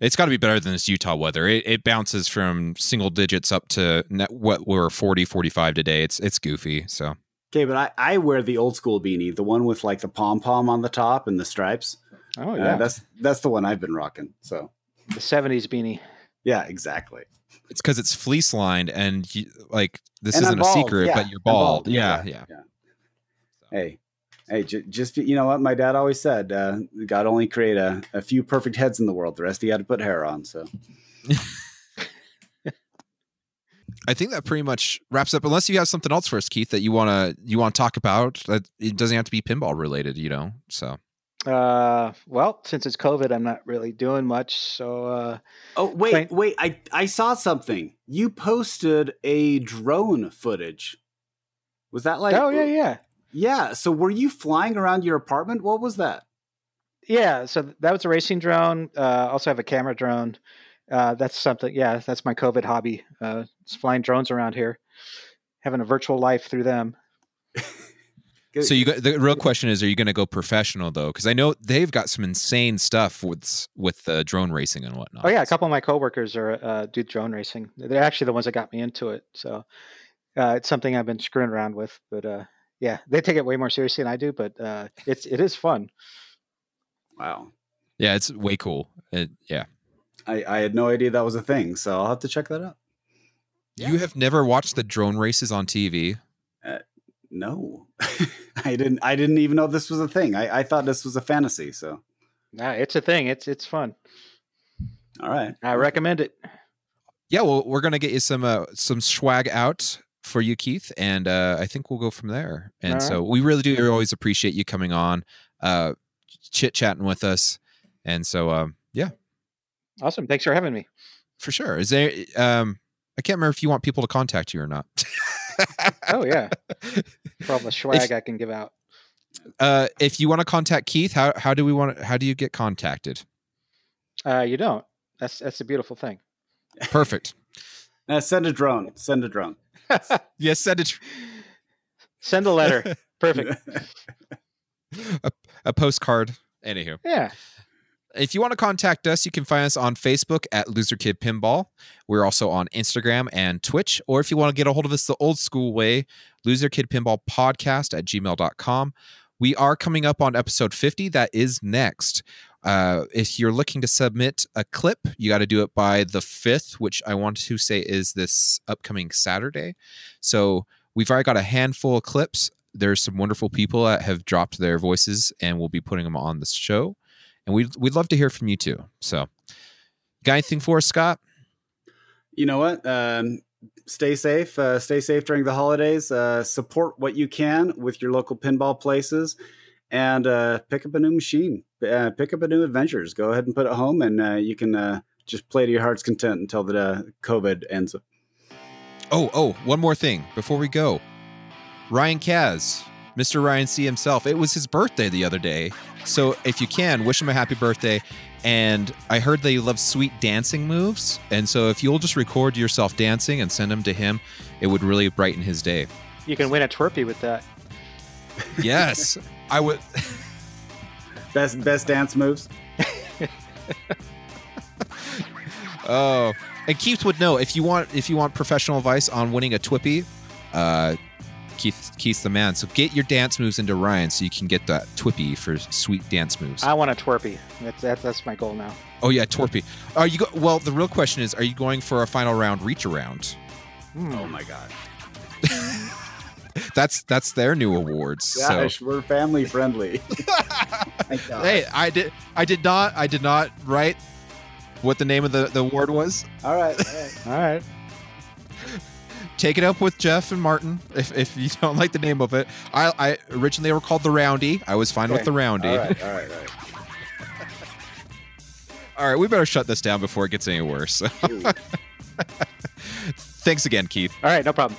it's got to be better than this Utah weather. It, it bounces from single digits up to net, what were 40, 45 today. It's it's goofy. So Okay, but I, I wear the old school beanie, the one with like the pom pom on the top and the stripes. Oh Uh, yeah. that's that's the one I've been rocking. So the '70s beanie. yeah, exactly. it's because it's fleece lined and you, like this And isn't a secret, yeah, but you're bald. bald, Yeah, yeah, yeah. Hey, hey, j- just you know what my dad always said: uh, God only create a, a few perfect heads in the world. The rest he had to put hair on. So *laughs* I think that pretty much wraps up. Unless you have something else for us, Keith, that you wanna you want to talk about. That it doesn't have to be pinball related, you know. So Uh, well, since it's COVID, I'm not really doing much. So uh, oh wait, Thank- wait, I I saw something. You posted a drone footage. Was that like? oh yeah, yeah, yeah. So were you flying around your apartment? What was that? yeah. So that was a racing drone. Uh, also have a camera drone. Uh, that's something. Yeah, that's my COVID hobby. Uh, it's flying drones around here, having a virtual life through them. *laughs* so you got the real question is, are you going to go professional though? Because I know they've got some insane stuff with with uh, drone racing and whatnot. Oh yeah, a couple of my coworkers are uh, do drone racing. They're actually the ones that got me into it. So uh, it's something I've been screwing around with. But uh, yeah, they take it way more seriously than I do. But uh, it's it is fun. Wow. Yeah, it's way cool. It, yeah. I, I had no idea that was a thing, so I'll have to check that out. You have never watched the drone races on TV? No, *laughs* I didn't. I didn't even know this was a thing. I, I thought this was a fantasy. So, Nah, it's a thing. It's it's fun. all right. I recommend it. Yeah, well, we're gonna get you some uh, some swag out for you, Keith, and uh, I think we'll go from there. And All so we really do always appreciate you coming on, uh, chit chatting with us. And so, um, yeah, Awesome. Thanks for having me. for sure. Is there? Um, I can't remember if you want people to contact you or not. Oh yeah, for all the swag I can give out. uh, if you want to contact Keith, how how do we want? How do you get contacted? Uh, you don't. That's that's a beautiful thing. Perfect. Uh, send a drone. Send a drone. Yes, send it. Send a letter. *laughs* Perfect. a, a postcard. Anywho. Yeah. If you want to contact us, you can find us on Facebook at Loser Kid Pinball. We're also on Instagram and Twitch. Or if you want to get a hold of us the old school way, Loser Kid Pinball Podcast at gmail.com. We are coming up on episode 50. That is next. Uh, if you're looking to submit a clip, you got to do it by the 5th, which I want to say is this upcoming Saturday. So we've already got a handful of clips. There's some wonderful people that have dropped their voices, and we'll be putting them on the show and we'd we'd love to hear from you too. So, got anything for us, Scott? You know what? Um, stay safe. Uh, stay safe during the holidays. Uh, support what you can with your local pinball places, and uh, pick up a new machine. Uh, pick up a new adventures. Go ahead and put it home, and uh, you can uh, just play to your heart's content until the uh, COVID ends. Oh, oh, one more thing before we go. Ryan Kaz, Mr. Ryan C himself. It was his birthday the other day, so if you can, wish him a happy birthday. And I heard that he loves sweet dancing moves, and so if you'll just record yourself dancing and send them to him, it would really brighten his day. You can win a twerpy with that. Yes, *laughs* I would. *laughs* Best best dance moves. Oh, and Keith would know if you want if you want professional advice on winning a Twippy. Uh, Keith Keith's the man. So get your dance moves into Ryan so you can get that Twippy for sweet dance moves. I want a twerpy. That's that's, that's my goal now. oh yeah, Twerpy. Are you go- well? The real question is, are you going for a final round reach around? Hmm. Oh my god. *laughs* That's that's their new awards. So we're family friendly. *laughs* hey, I did I did not I did not write what the name of the, the award was. All right. All right. All right. take it up with Jeff and Martin if, if you don't like the name of it. I, I originally were called the Roundy. I was fine with the Roundy. All right. All right. All right. *laughs* All right, we better shut this down before it gets any worse. *laughs* Thanks again, Keith. All right. No problem.